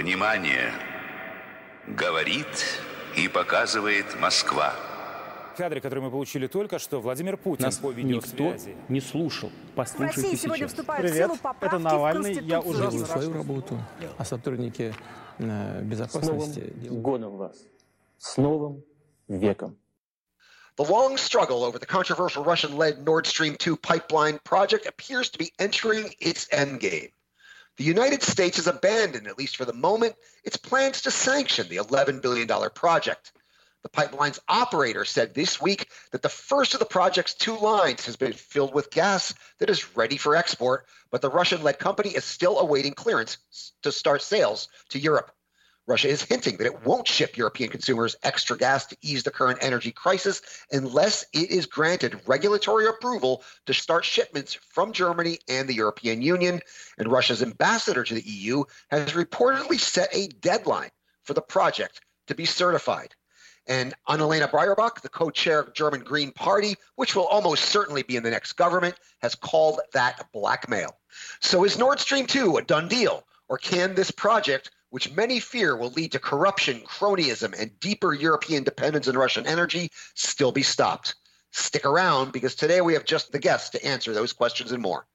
Внимание! Говорит и показывает Москва. В кадре, который мы получили только что, Владимир Путин Нас по никто не слушал. В Послушайте сегодня сейчас. в Привет, силу поправки это Навальный. в Я уже Делаю свою работу, а сотрудники э, безопасности делают годом вас. С Новым веком. The long struggle over the controversial Russian led Nord Stream 2 pipeline project appears to be entering its endgame. The United States has abandoned, at least for the moment, its plans to sanction the $11 billion project. The pipeline's operator said this week that the first of the project's two lines has been filled with gas that is ready for export, but the Russian led company is still awaiting clearance to start sales to Europe. Russia is hinting that it won't ship European consumers extra gas to ease the current energy crisis unless it is granted regulatory approval to start shipments from Germany and the European Union. And Russia's ambassador to the EU has reportedly set a deadline for the project to be certified. And Annalena Baerbock, the co-chair of German Green Party, which will almost certainly be in the next government, has called that blackmail. So is Nord Stream 2 a done deal? Or can this project, which many fear will lead to corruption, cronyism, and deeper European dependence on Russian energy, still be stopped? Stick around because today we have just the guests to answer those questions and more.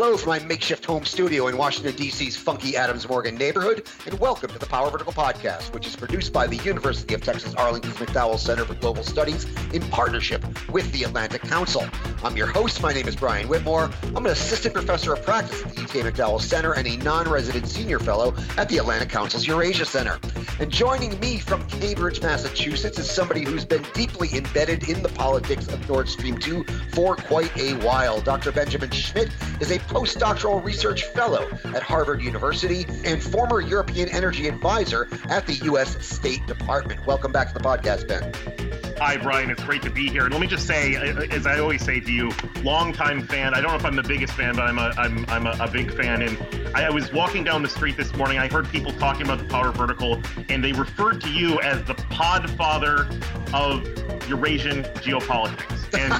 Hello from my makeshift home studio in Washington, D.C.'s funky Adams Morgan neighborhood, and welcome to the Power Vertical Podcast, which is produced by the University of Texas Arlington's McDowell Center for Global Studies in partnership with the Atlantic Council. I'm your host. My name is Brian Whitmore. I'm an assistant professor of practice at the UT McDowell Center and a non resident senior fellow at the Atlantic Council's Eurasia Center. And joining me from Cambridge, Massachusetts, is somebody who's been deeply embedded in the politics of Nord Stream 2 for quite a while. Dr. Benjamin Schmitt is a postdoctoral research fellow at Harvard University and former European energy advisor at the U.S. State Department. Welcome back to the podcast, Ben. Hi, Brian. It's great to be here. And let me just say, as I always say to you, longtime fan. I don't know if I'm the biggest fan, but I'm a I'm I'm a, a big fan. And I, I was walking down the street this morning. I heard people talking about the Power Vertical, and they referred to you as the podfather of Eurasian geopolitics. And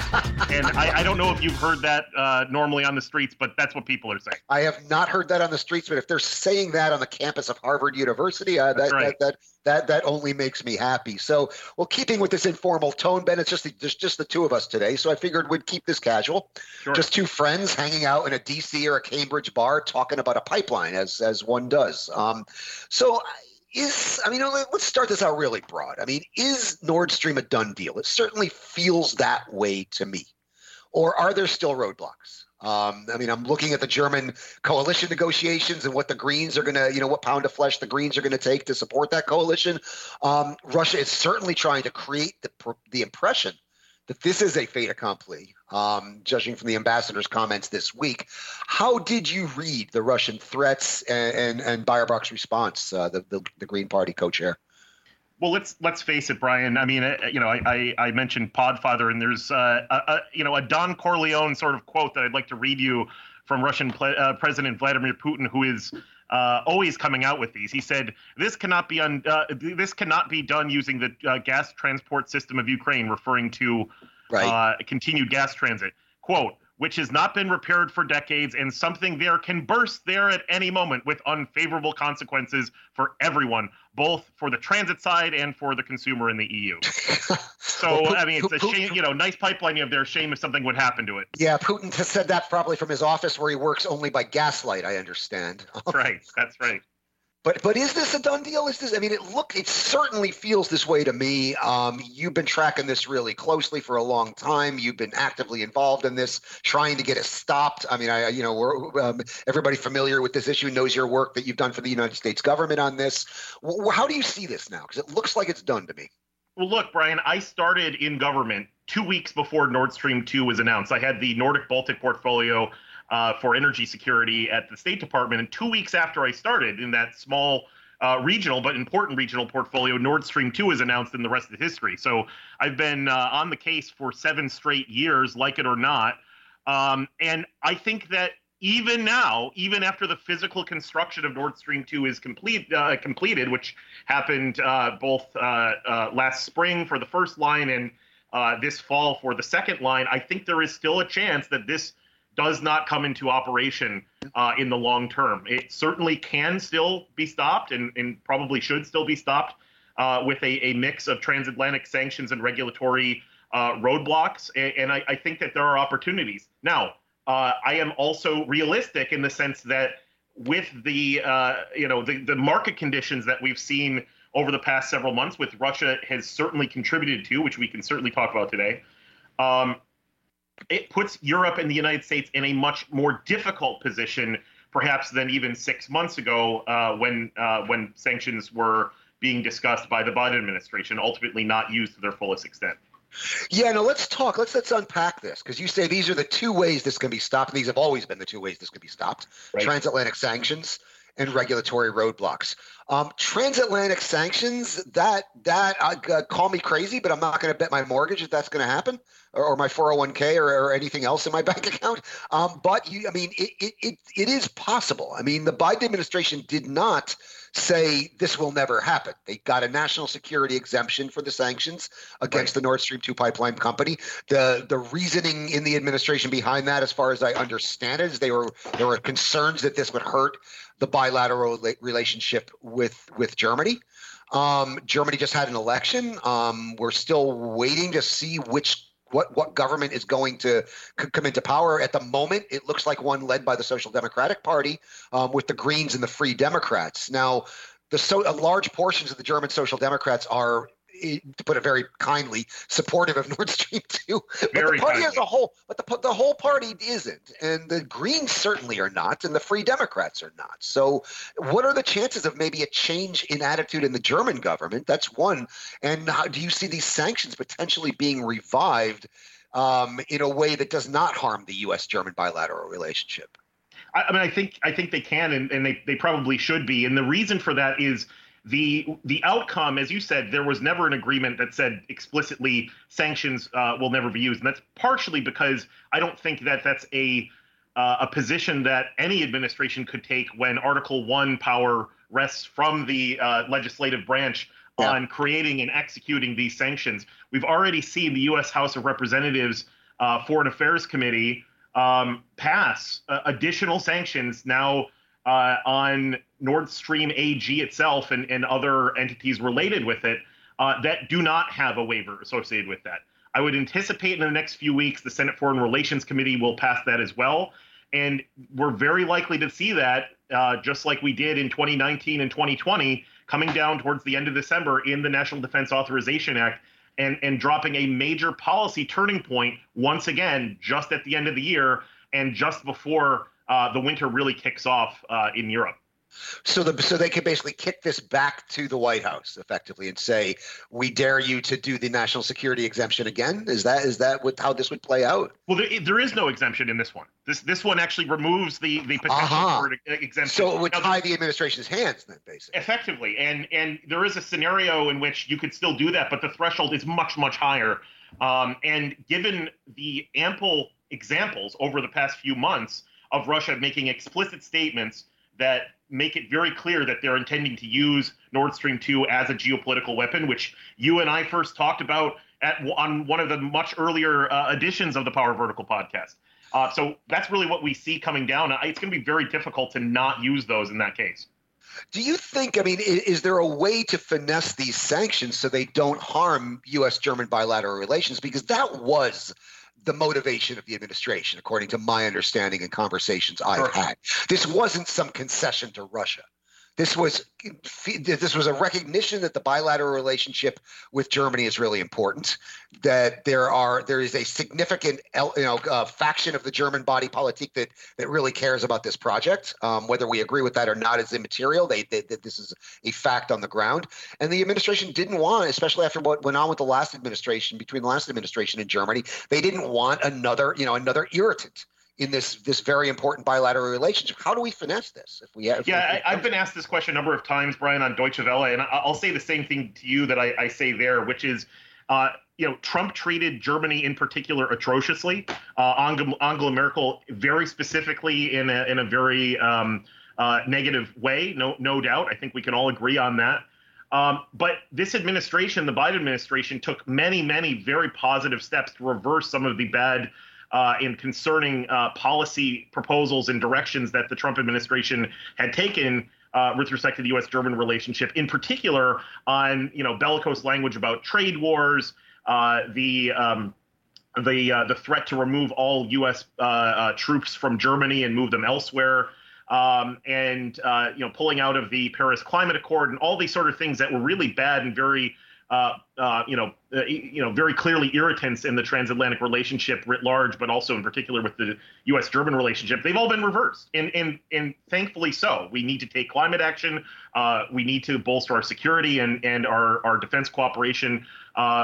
and I, I don't know if you've heard that uh, normally on the streets, but that's what people are saying. I have not heard that on the streets, but if they're saying that on the campus of Harvard University, uh, that, right. that that that that only makes me happy. So, well, keeping with this informal tone, Ben, it's just the, just just the two of us today. So I figured we'd keep this casual, Sure. just two friends hanging out in a DC or a Cambridge bar, talking about a pipeline, as as one does. Um, so. Is I mean, let- let's start this out really broad. I mean, is Nord Stream a done deal? It certainly feels that way to me. Or are there still roadblocks? Um, I mean, I'm looking at the German coalition negotiations and what the Greens are going to, you know, what pound of flesh the Greens are going to take to support that coalition. Um, Russia is certainly trying to create the the impression that this is a fait accompli, um, judging from the ambassador's comments this week. How did you read the Russian threats and and, and Baerbock's response, uh, the, the the Green Party co-chair? Well, let's let's face it, Brian. I mean, uh, you know, I I, I mentioned Podfather, and there's uh, a, a you know a Don Corleone sort of quote that I'd like to read you from Russian ple- uh, President Vladimir Putin, who is uh, always coming out with these. He said, "This cannot be un- uh, this cannot be done using the uh, gas transport system of Ukraine," referring to Right. uh, continued gas transit. Quote, which has not been repaired for decades, and something there can burst there at any moment with unfavorable consequences for everyone, both for the transit side and for the consumer in the EU. So, Well, Pu- I mean, it's a Pu- shame, you know, nice pipeline you have there. Shame if something would happen to it. Yeah, Putin has said that probably from his office where he works only by gaslight. I understand. That's right. That's right. But but is this a done deal? Is this? I mean, it look it certainly feels this way to me. Um, you've been tracking this really closely for a long time. You've been actively involved in this, trying to get it stopped. I mean, I you know um, everybody familiar with this issue knows your work that you've done for the United States government on this. W- how do you see this now? Because it looks like it's done to me. Well, look, Brian, I started in government two weeks before Nord Stream 2 was announced. I had the Nordic Baltic portfolio uh, for energy security at the State Department. And two weeks after I started in that small uh, regional but important regional portfolio, Nord Stream 2 is announced in the rest of the history. So I've been uh, on the case for seven straight years, like it or not. Um, and I think that even now, even after the physical construction of Nord Stream 2 is complete, uh, completed, which happened uh, both uh, uh, last spring for the first line and this fall for the second line, I think there is still a chance that this does not come into operation uh, in the long term. It certainly can still be stopped and, and probably should still be stopped uh, with a, a, mix of transatlantic sanctions and regulatory uh, roadblocks. And, and I, I, think that there are opportunities. Now, uh, I am also realistic in the sense that with the uh, you know the, the market conditions that we've seen over the past several months, with Russia has certainly contributed to, which we can certainly talk about today. Um, it puts Europe and the United States in a much more difficult position, perhaps than even six months ago, uh, when uh, when sanctions were being discussed by the Biden administration, ultimately not used to their fullest extent. Yeah, no, let's talk. Let's let's unpack this because you say these are the two ways this can be stopped. These have always been the two ways this can be stopped: right. transatlantic sanctions and regulatory roadblocks. Um, transatlantic sanctions that that uh, call me crazy, but I'm not going to bet my mortgage that that's going to happen, or, or, my 401k, or, or, anything else in my bank account. Um, but you, I mean, it, it it it is possible. I mean, the Biden administration did not say this will never happen. They got a national security exemption for the sanctions against right. the Nord Stream 2 pipeline company. The the reasoning in the administration behind that as far as I understand it is they were there were concerns that this would hurt the bilateral relationship with with Germany. Um, Germany just had an election. Um, we're still waiting to see which what what government is going to c- come into power. At the moment, it looks like one led by the Social Democratic Party um, with the Greens and the Free Democrats. Now, the so large portions of the German Social Democrats are to put it very kindly, supportive of Nord Stream 2. But very the party kindly. as a whole, but the, the whole party isn't. And the Greens certainly are not, and the Free Democrats are not. So, what are the chances of maybe a change in attitude in the German government? That's one. And how do you see these sanctions potentially being revived um, in a way that does not harm the U.S. German bilateral relationship? I, mean, I think I think they can, and, and they, they probably should be. And the reason for that is the the outcome, as you said, there was never an agreement that said explicitly sanctions uh, will never be used, and that's partially because I don't think that that's a uh, a position that any administration could take when Article One power rests from the uh, legislative branch yeah. on creating and executing these sanctions. We've already seen the U.S. House of Representatives uh, Foreign Affairs Committee um, pass uh, additional sanctions now uh, on Nord Stream AG itself and, and other entities related with it uh, that do not have a waiver associated with that. I would anticipate in the next few weeks the Senate Foreign Relations Committee will pass that as well. And we're very likely to see that, uh, just like we did in 2019 and 2020, coming down towards the end of December in the National Defense Authorization Act and, and dropping a major policy turning point once again, just at the end of the year and just before uh, the winter really kicks off uh, in Europe. So the so they could basically kick this back to the White House effectively and say, "We dare you to do the national security exemption again." Is that is that what, how this would play out? Well, there, there is no exemption in this one. This this one actually removes the the potential uh-huh. for exemption. So it would now, tie the administration's hands then, basically. Effectively, and and there is a scenario in which you could still do that, but the threshold is much much higher. Um, and given the ample examples over the past few months of Russia making explicit statements that make it very clear that they're intending to use Nord Stream 2 as a geopolitical weapon, which you and I first talked about at, on one of the much earlier uh, editions of the Power Vertical podcast. Uh, so that's really what we see coming down. It's going to be very difficult to not use those in that case. Do you think, I mean, is, is, there a way to finesse these sanctions so they don't harm U.S. German bilateral relations? Because that was the motivation of the administration, according to my understanding and conversations I've had. This wasn't some concession to Russia. This was this was a recognition that the bilateral relationship with Germany is really important. That there are there is a significant you know uh, faction of the German body politic that that really cares about this project. Um, whether we agree with that or not is immaterial. They, they, this is a fact on the ground, and the administration didn't want, especially after what went on with the last administration between the last administration and Germany, they didn't want another you know another irritant in this this very important bilateral relationship. How do we finesse this? If we have, yeah, I, have been asked this question a number of times, Brian, on Deutsche Welle, and I'll say the same thing to you that I, I say there, which is. Uh, you know, Trump treated Germany in particular atrociously. Uh, Angela, Angela Merkel, very specifically, in a in a very um, uh, negative way. No, no doubt. I think we can all agree on that. Um, but this administration, the Biden administration, took many, many very positive steps to reverse some of the bad uh, in concerning uh, policy proposals and directions that the Trump administration had taken uh, with respect to the U.S.-German relationship, in particular on you know bellicose language about trade wars, uh, the um, the uh, the threat to remove all U.S. Uh, troops from Germany and move them elsewhere, um, and you know pulling out of the Paris Climate Accord and all these sort of things that were really bad and very uh, uh, you know, uh, you know, very clearly irritants in the transatlantic relationship writ large, but also in particular with the U.S.-German relationship. They've all been reversed, and and and thankfully so. We need to take climate action. Uh, we need to bolster our security and and our our defense cooperation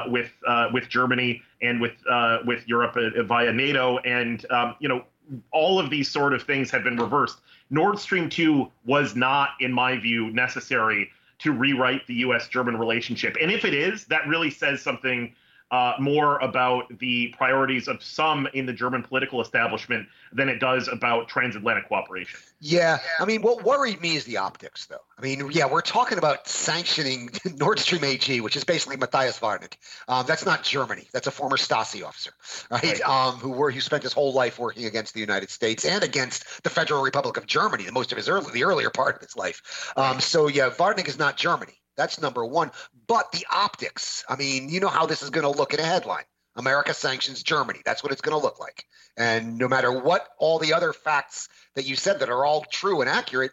with with Germany and with with Europe via NATO. And um, you know, all of these sort of things have been reversed. Nord Stream two was not, in my view, necessary to rewrite the U.S. German relationship. And if it is, that really says something uh, more about the priorities of some in the German political establishment than it does about transatlantic cooperation. Yeah, I mean, what worried me is the optics, though. I mean, yeah, we're talking about sanctioning Nord Stream AG, which is basically Matthias Warnig. Um, that's not Germany. That's a former Stasi officer, right? right. Um, who were who spent his whole life working against the United States and against the Federal Republic of Germany, the most of his early, the earlier part of his life. Um, so yeah, Warnig is not Germany. That's number one. But the optics, I mean, you know how this is going to look in a headline. America sanctions Germany. That's what it's going to look like. And no matter what all the other facts that you said that are all true and accurate,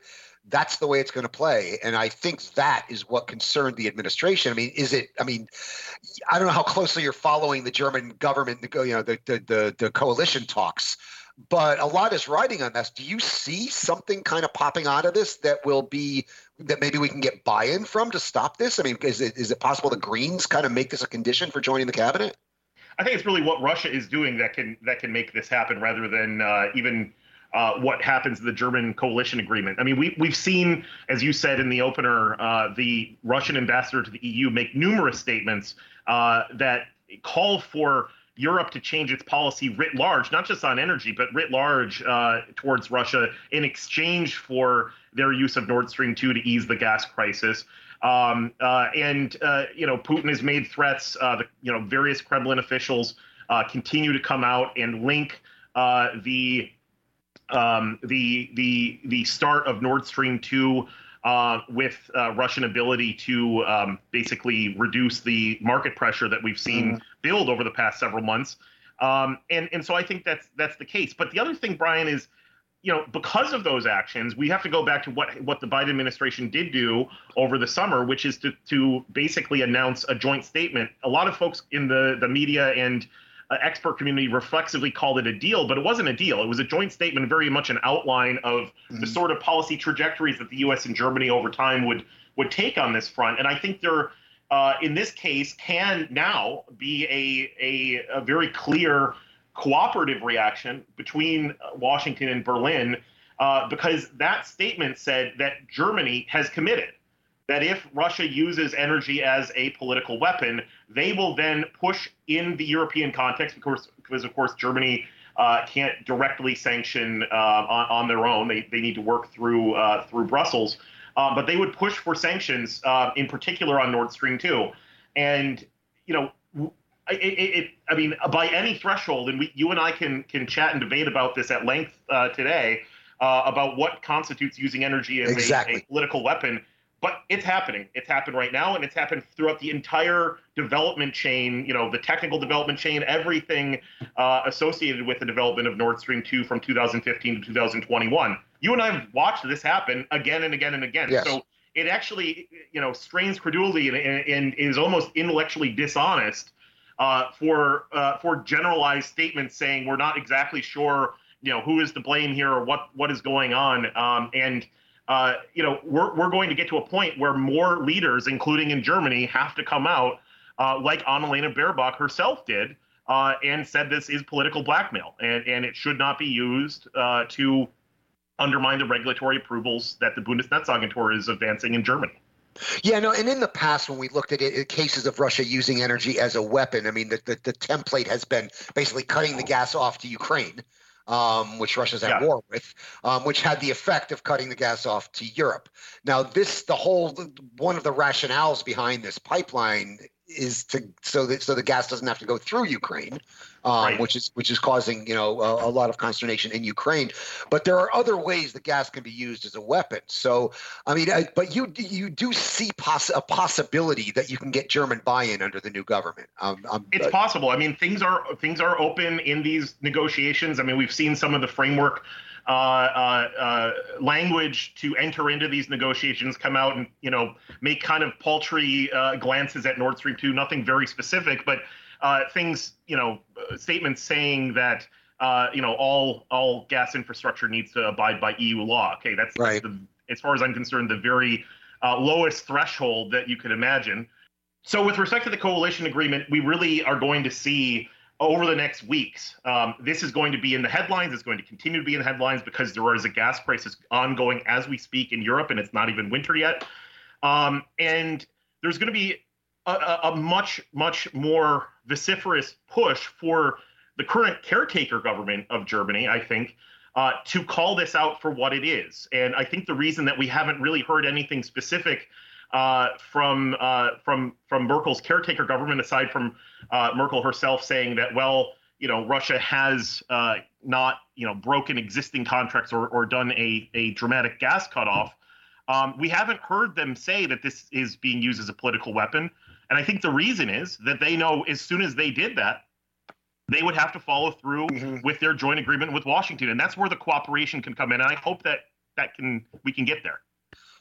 that's the way it's going to play. And I think that is what concerned the administration. I mean, is it? I mean, I don't know how closely you're following the German government, you know, the the the, the coalition talks, but a lot is riding on this. Do you see something kind of popping out of this that will be that maybe we can get buy-in from to stop this? I mean, is it is it possible the Greens kind of make this a condition for joining the cabinet? I think it's really what Russia is doing that can that can make this happen, rather than uh, even uh, what happens in the German coalition agreement. I mean, we we've seen, as you said in the opener, uh, the Russian ambassador to the EU make numerous statements uh, that call for Europe to change its policy writ large, not just on energy, but writ large uh, towards Russia in exchange for their use of Nord Stream 2 to ease the gas crisis. Um, uh, and, uh, you know, Putin has made threats. Uh, the, you know, various Kremlin officials uh, continue to come out and link uh, the, um, the, the, the start of Nord Stream 2 uh, with uh, Russian ability to um, basically reduce the market pressure that we've seen mm. build over the past several months. Um, and and so I think that's that's the case. But the other thing, Brian, is you know because of those actions, we have to go back to what what the Biden administration did do over the summer, which is to to basically announce a joint statement. A lot of folks in the the media and expert community reflexively called it a deal, but it wasn't a deal. It was a joint statement, very much an outline of mm-hmm. the sort of policy trajectories that the U.S. and Germany over time would would take on this front. And I think there, uh, in this case, can now be a, a, a very clear cooperative reaction between Washington and Berlin, uh, because that statement said that Germany has committed that if Russia uses energy as a political weapon, they will then push in the European context, because, because of course Germany uh, can't directly sanction uh, on, on, their own. They, they need to work through uh, through Brussels, uh, but they would push for sanctions, uh, in particular on Nord Stream two, and you know. It, it, it, I mean, by any threshold, and we, you and I can can chat and debate about this at length uh, today about what constitutes using energy as exactly. a, a political weapon but it's happening. It's happened right now, and it's happened throughout the entire development chain. You know, the technical development chain, everything uh, associated with the development of Nord Stream 2 from 2015 to 2021. You and I have watched this happen again and again and again. Yes. So it actually, you know, strains credulity and, and is almost intellectually dishonest uh, for uh, for generalized statements saying we're not exactly sure, you know, who is to blame here or what what is going on. Um, and uh, you know, we're, we're going to get to a point where more leaders, including in Germany, have to come out, uh, like Annalena Baerbock herself did, uh, and said this is political blackmail and, and it should not be used uh, to undermine the regulatory approvals that the Bundesnetzagentur is advancing in Germany. Yeah, no, and in the past, when we looked at it, cases of Russia using energy as a weapon, I mean, the, the, the template has been basically cutting the gas off to Ukraine um, which Russia's at yeah. war with, um, which had the effect of cutting the gas off to Europe. Now, this the whole one of the rationales behind this pipeline is to so that so the gas doesn't have to go through Ukraine, um, Right. which is which is causing you know a, a lot of consternation in Ukraine. But there are other ways that gas can be used as a weapon. So I mean, I, but you you do see poss- a possibility that you can get German buy-in under the new government. Um, um, It's uh, possible. I mean, things are things are open in these negotiations. I mean, we've seen some of the framework uh, uh, uh, language to enter into these negotiations come out and you know make kind of paltry uh, glances at Nord Stream two. Nothing very specific, but uh, things you know uh, statements saying that. Uh, you know, all all gas infrastructure needs to abide by EU law. Okay, that's, that's Right. the, as far as I'm concerned, the very uh, lowest threshold that you could imagine. So, with respect to the coalition agreement, we really are going to see over the next weeks. Um, this is going to be in the headlines. It's going to continue to be in the headlines because there is a gas crisis ongoing as we speak in Europe, and it's not even winter yet. Um, and there's going to be a, a, much, much more vociferous push for the current caretaker government of Germany, I think, uh, to call this out for what it is. And I think the reason that we haven't really heard anything specific uh, from uh, from from Merkel's caretaker government, aside from uh, Merkel herself saying that, well, you know, Russia has uh, not, you know, broken existing contracts or, or done a, a dramatic gas cutoff. Um, we haven't heard them say that this is being used as a political weapon. And I think the reason is that they know as soon as they did that, they would have to follow through Mhm. with their joint agreement with Washington. And that's where the cooperation can come in. And I hope that that can we can get there.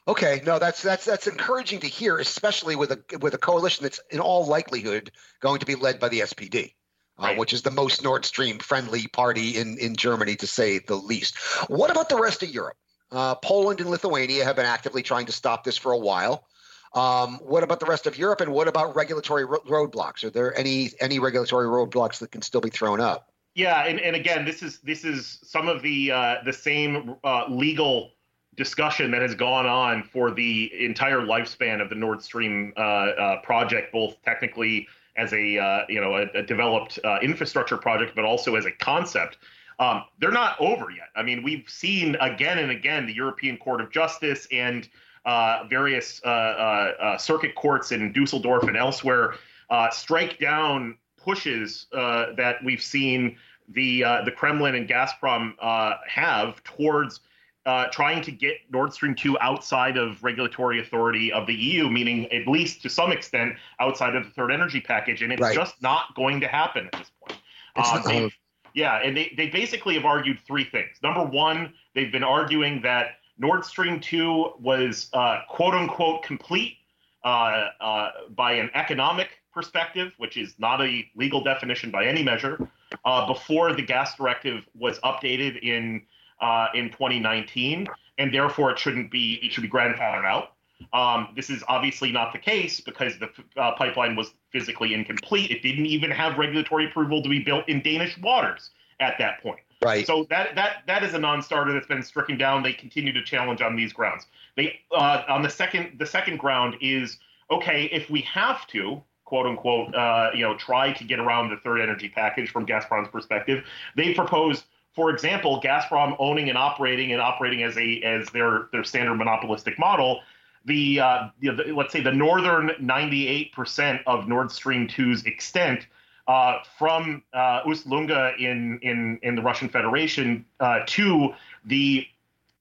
Okay, no, that's that's that's encouraging to hear, especially with a with a coalition that's in all likelihood going to be led by the SPD, uh, which is the most Nord Stream friendly party in in Germany, to say the least. What about the rest of Europe? Uh, Poland and Lithuania have been actively trying to stop this for a while. Um, what about the rest of Europe, and what about regulatory ro- roadblocks? Are there any any regulatory roadblocks that can still be thrown up? Yeah, and, and again, this is this is some of the uh, the same uh, legal discussion that has gone on for the entire lifespan of the Nord Stream uh, uh, project, both technically as a uh, you know a, a developed uh, infrastructure project, but also as a concept. Um, they're not over yet. I mean, we've seen again and again the European Court of Justice and uh, various uh, uh, uh, circuit courts in Dusseldorf and elsewhere uh, strike down pushes uh, that we've seen the uh, the Kremlin and Gazprom uh, have towards uh, trying to get Nord Stream 2 outside of regulatory authority of the EU, meaning at least to some extent outside of the third energy package, and it's Right. just not going to happen at this point. Not- they've- yeah, and they, they basically have argued three things. Number one, they've been arguing that Nord Stream 2 was uh, quote unquote complete uh, uh, by an economic perspective, which is not a legal definition by any measure, uh, before the gas directive was updated in uh, in 2019, and therefore it shouldn't be it should be grandfathered out. Um, this is obviously not the case because the uh, pipeline was physically incomplete. It didn't even have regulatory approval to be built in Danish waters at that point. Right. So that that that is a non-starter that's been stricken down. They continue to challenge on these grounds. They uh, on the second the second ground is okay if we have to quote unquote uh, you know try to get around the third energy package from Gazprom's perspective. They proposed, for example, Gazprom owning and operating and operating as a as their their standard monopolistic model. The, uh, the, the let's say the northern 98% of Nord Stream 2's extent uh, from uh, Ust-Luga in, in, in the Russian Federation uh, to the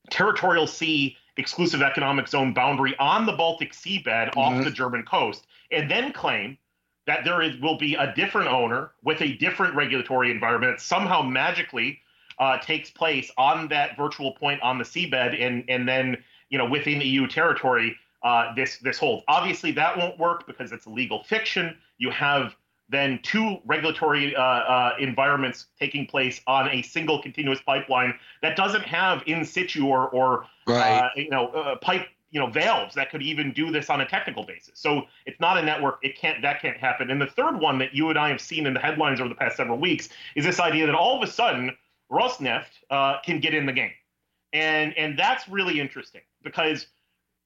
territorial sea exclusive economic zone boundary on the Baltic seabed off Mhm. the German coast, and then claim that there is, will be a different owner with a different regulatory environment that somehow magically uh, takes place on that virtual point on the seabed, and and then you know within EU territory uh, this this holds. Obviously, that won't work because it's a legal fiction. You have then two regulatory uh, uh, environments taking place on a single continuous pipeline that doesn't have in situ or, or Right. uh, you know uh, pipe you know valves that could even do this on a technical basis. So it's not a network. It can't that can't happen. And the third one that you and I have seen in the headlines over the past several weeks is this idea that all of a sudden Rosneft uh, can get in the game, and and that's really interesting because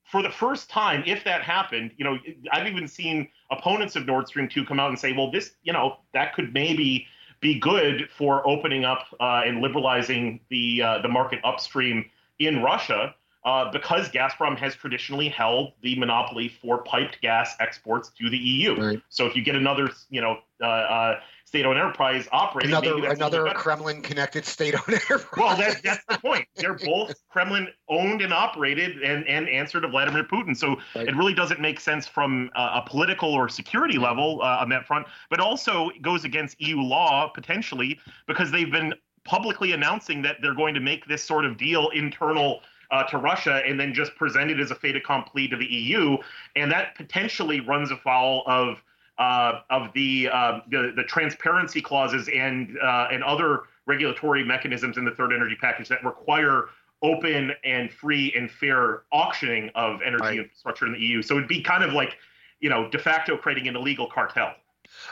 for the first time, if that happened, you know, I've even seen opponents of Nord Stream 2 come out and say, well, this, you know, that could maybe be good for opening up uh, and liberalizing the uh, the market upstream in Russia uh, because Gazprom has traditionally held the monopoly for piped gas exports to the EU. Right. So if you get another, you know, uh, uh, state-owned enterprise operating. Another another Kremlin-connected state-owned enterprise. Well, that, that's the point. They're both Kremlin-owned and operated, and and answer to Vladimir Putin. So right. it really doesn't make sense from a, a political or security level uh, on that front, but also goes against EU law potentially because they've been publicly announcing that they're going to make this sort of deal internal uh, to Russia and then just present it as a fait accompli to the EU, and that potentially runs afoul of uh, of the, uh, the, the transparency clauses and uh, and other regulatory mechanisms in the third energy package that require open and free and fair auctioning of energy right. infrastructure in the EU. So it'd be kind of like you know de facto creating an illegal cartel.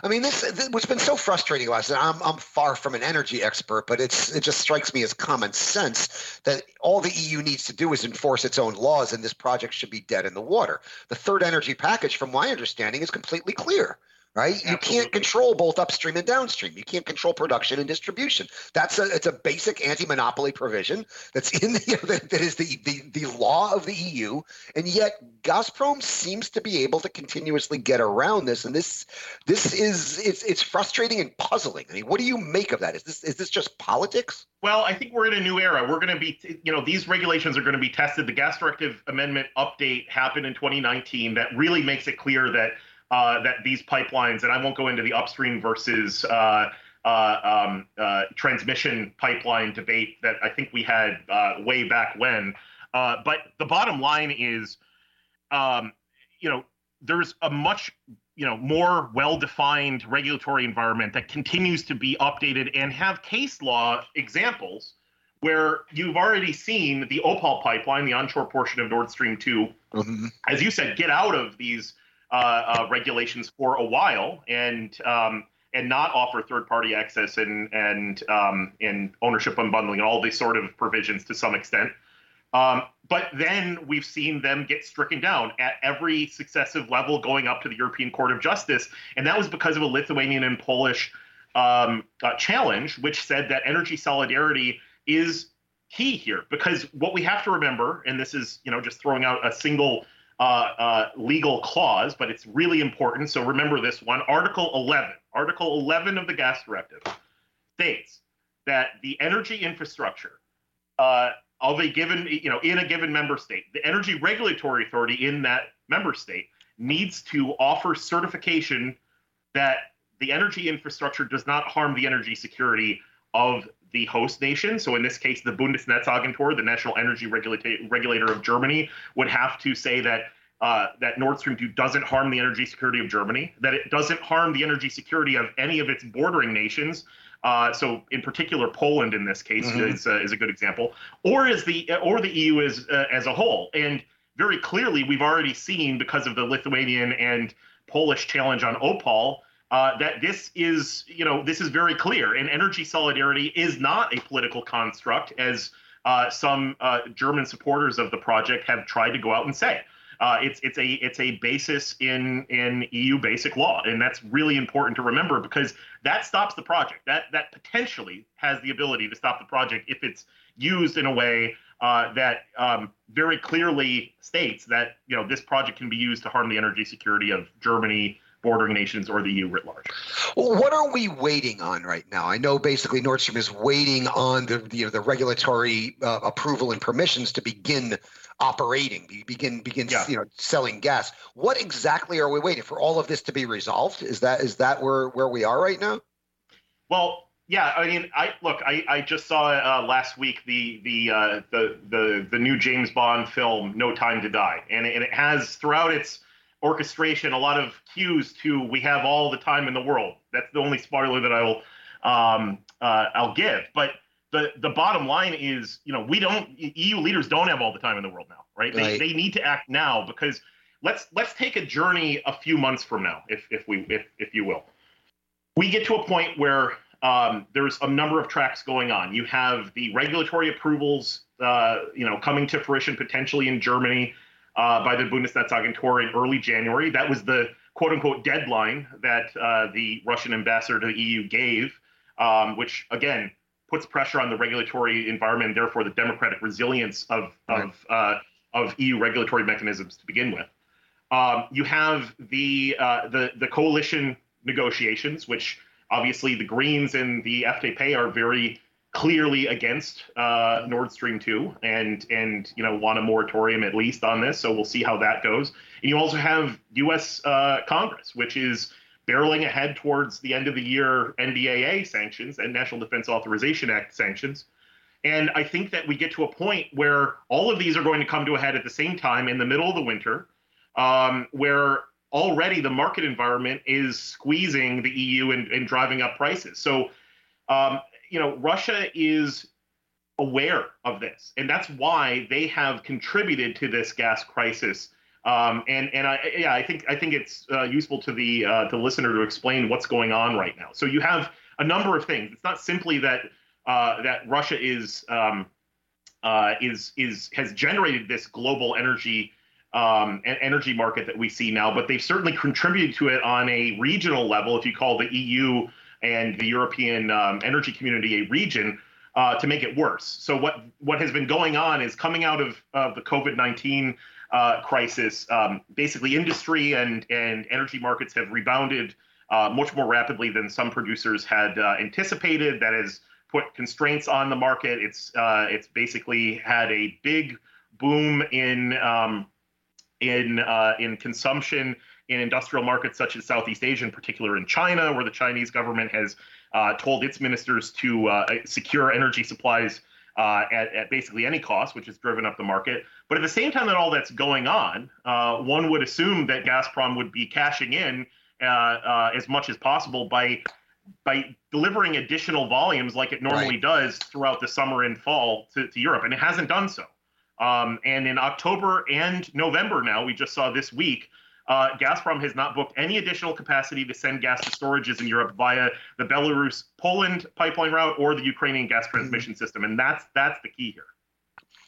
I mean, this, this, what's been so frustrating about it. I'm I'm far from an energy expert, but it's it just strikes me as common sense that all the EU needs to do is enforce its own laws, and this project should be dead in the water. The third energy package, from my understanding, is completely clear right? Absolutely. You can't control both upstream and downstream. You can't control production and distribution. That's a it's a basic anti-monopoly provision that's in the that, that is the, the the law of the EU, and yet Gazprom seems to be able to continuously get around this. And this this is it's it's frustrating and puzzling. I mean, what do you make of that? Is this is this just politics? Well, I think we're in a new era. We're going to be, you know, these regulations are going to be tested. The gas directive amendment update happened in 2019 that really makes it clear that uh, that these pipelines, and I won't go into the upstream versus uh, uh, um, uh, transmission pipeline debate that I think we had uh, way back when. Uh, but the bottom line is, um, you know, there's a much you know more well-defined regulatory environment that continues to be updated and have case law examples where you've already seen the Opal pipeline, the onshore portion of Nord Stream 2, mm-hmm. as you said, get out of these regulations for a while and um, and not offer third party access and and um, and ownership unbundling and all these sort of provisions to some extent. Um, but then we've seen them get stricken down at every successive level, going up to the European Court of Justice, and that was because of a Lithuanian and Polish um, uh, challenge, which said that energy solidarity is key here. Because what we have to remember, and this is you know just throwing out a single uh, uh, legal clause, but it's really important. So remember this one. Article 11, Article 11 of the Gas Directive states that the energy infrastructure uh, of a given, you know, in a given member state, the energy regulatory authority in that member state needs to offer certification that the energy infrastructure does not harm the energy security of the host nation. So in this case, the Bundesnetzagentur, the national energy regulator, regulator of Germany, would have to say that uh, that Nord Stream 2 doesn't harm the energy security of Germany, that it doesn't harm the energy security of any of its bordering nations. Uh, so, in particular, Poland in this case mm-hmm. is, uh, is a good example, or is the or the EU as uh, as a whole. And very clearly, we've already seen because of the Lithuanian and Polish challenge on Opal uh, that this is, you know, this is very clear. And energy solidarity is not a political construct, as uh, some uh, German supporters of the project have tried to go out and say. Uh, it's it's a it's a basis in in EU basic law, and that's really important to remember because that stops the project. That that potentially has the ability to stop the project if it's used in a way uh, that um, very clearly states that you know this project can be used to harm the energy security of Germany, bordering nations or the EU writ large. Well, what are we waiting on right now? I know basically Nord Stream is waiting on the you know, the regulatory uh, approval and permissions to begin operating, begin begin yeah. you know selling gas. What exactly are we waiting for? All of this to be resolved? Is that is that where where we are right now? Well, yeah, I mean, I look, I, I just saw uh, last week the the, uh, the the the new James Bond film, No Time to Die, and and it has throughout its orchestration a lot of cues to we have all the time in the world. That's the only spoiler that I will um, uh, I'll give. But the the bottom line is, you know, we don't EU leaders don't have all the time in the world now, right? right. They they need to act now because let's let's take a journey a few months from now, if if we if if you will. We get to a point where um, there's a number of tracks going on. You have the regulatory approvals, uh, you know, coming to fruition potentially in Germany uh, by the Bundesnetzagentur in early January. That was the quote unquote deadline that uh, the Russian ambassador to the EU gave, um, which again puts pressure on the regulatory environment and therefore the democratic resilience of, right. of, uh, of EU regulatory mechanisms to begin with. Um, you have the, uh, the, the coalition negotiations, which Obviously, the Greens and the FDP are very clearly against uh, Nord Stream 2 and and you know want a moratorium at least on this. So we'll see how that goes. And you also have U.S. Uh, Congress, which is barreling ahead towards the end of the year NDAA sanctions and National Defense Authorization Act sanctions. And I think that we get to a point where all of these are going to come to a head at the same time in the middle of the winter, um, where already the market environment is squeezing the EU and, and driving up prices. So, um, you know, Russia is aware of this, and that's why they have contributed to this gas crisis. Um, and and I yeah I think I think it's uh, useful to the uh, the listener to explain what's going on right now. So you have a number of things. It's not simply that uh, that Russia is um, uh, is is has generated this global energy um, energy market that we see now, but they've certainly contributed to it on a regional level. If you call the EU and the European um, energy community a region, uh, to make it worse. So what what has been going on is coming out of, of the COVID nineteen uh, crisis. Um, basically, industry and and energy markets have rebounded uh, much more rapidly than some producers had uh, anticipated. That has put constraints on the market. It's uh, it's basically had a big boom in um, in uh, in consumption in industrial markets such as Southeast Asia, in particular in China, where the Chinese government has uh, told its ministers to uh, secure energy supplies uh, at, at, basically any cost, which has driven up the market. But at the same time that all that's going on, uh, one would assume that Gazprom would be cashing in as much as possible by by delivering additional volumes like it normally right. does throughout the summer and fall to, to Europe, and it hasn't done so. Um, and in October and November now, we just saw this week, uh, Gazprom has not booked any additional capacity to send gas to storages in Europe via the Belarus Poland pipeline route or the Ukrainian gas mm-hmm. transmission system, and that's that's the key here.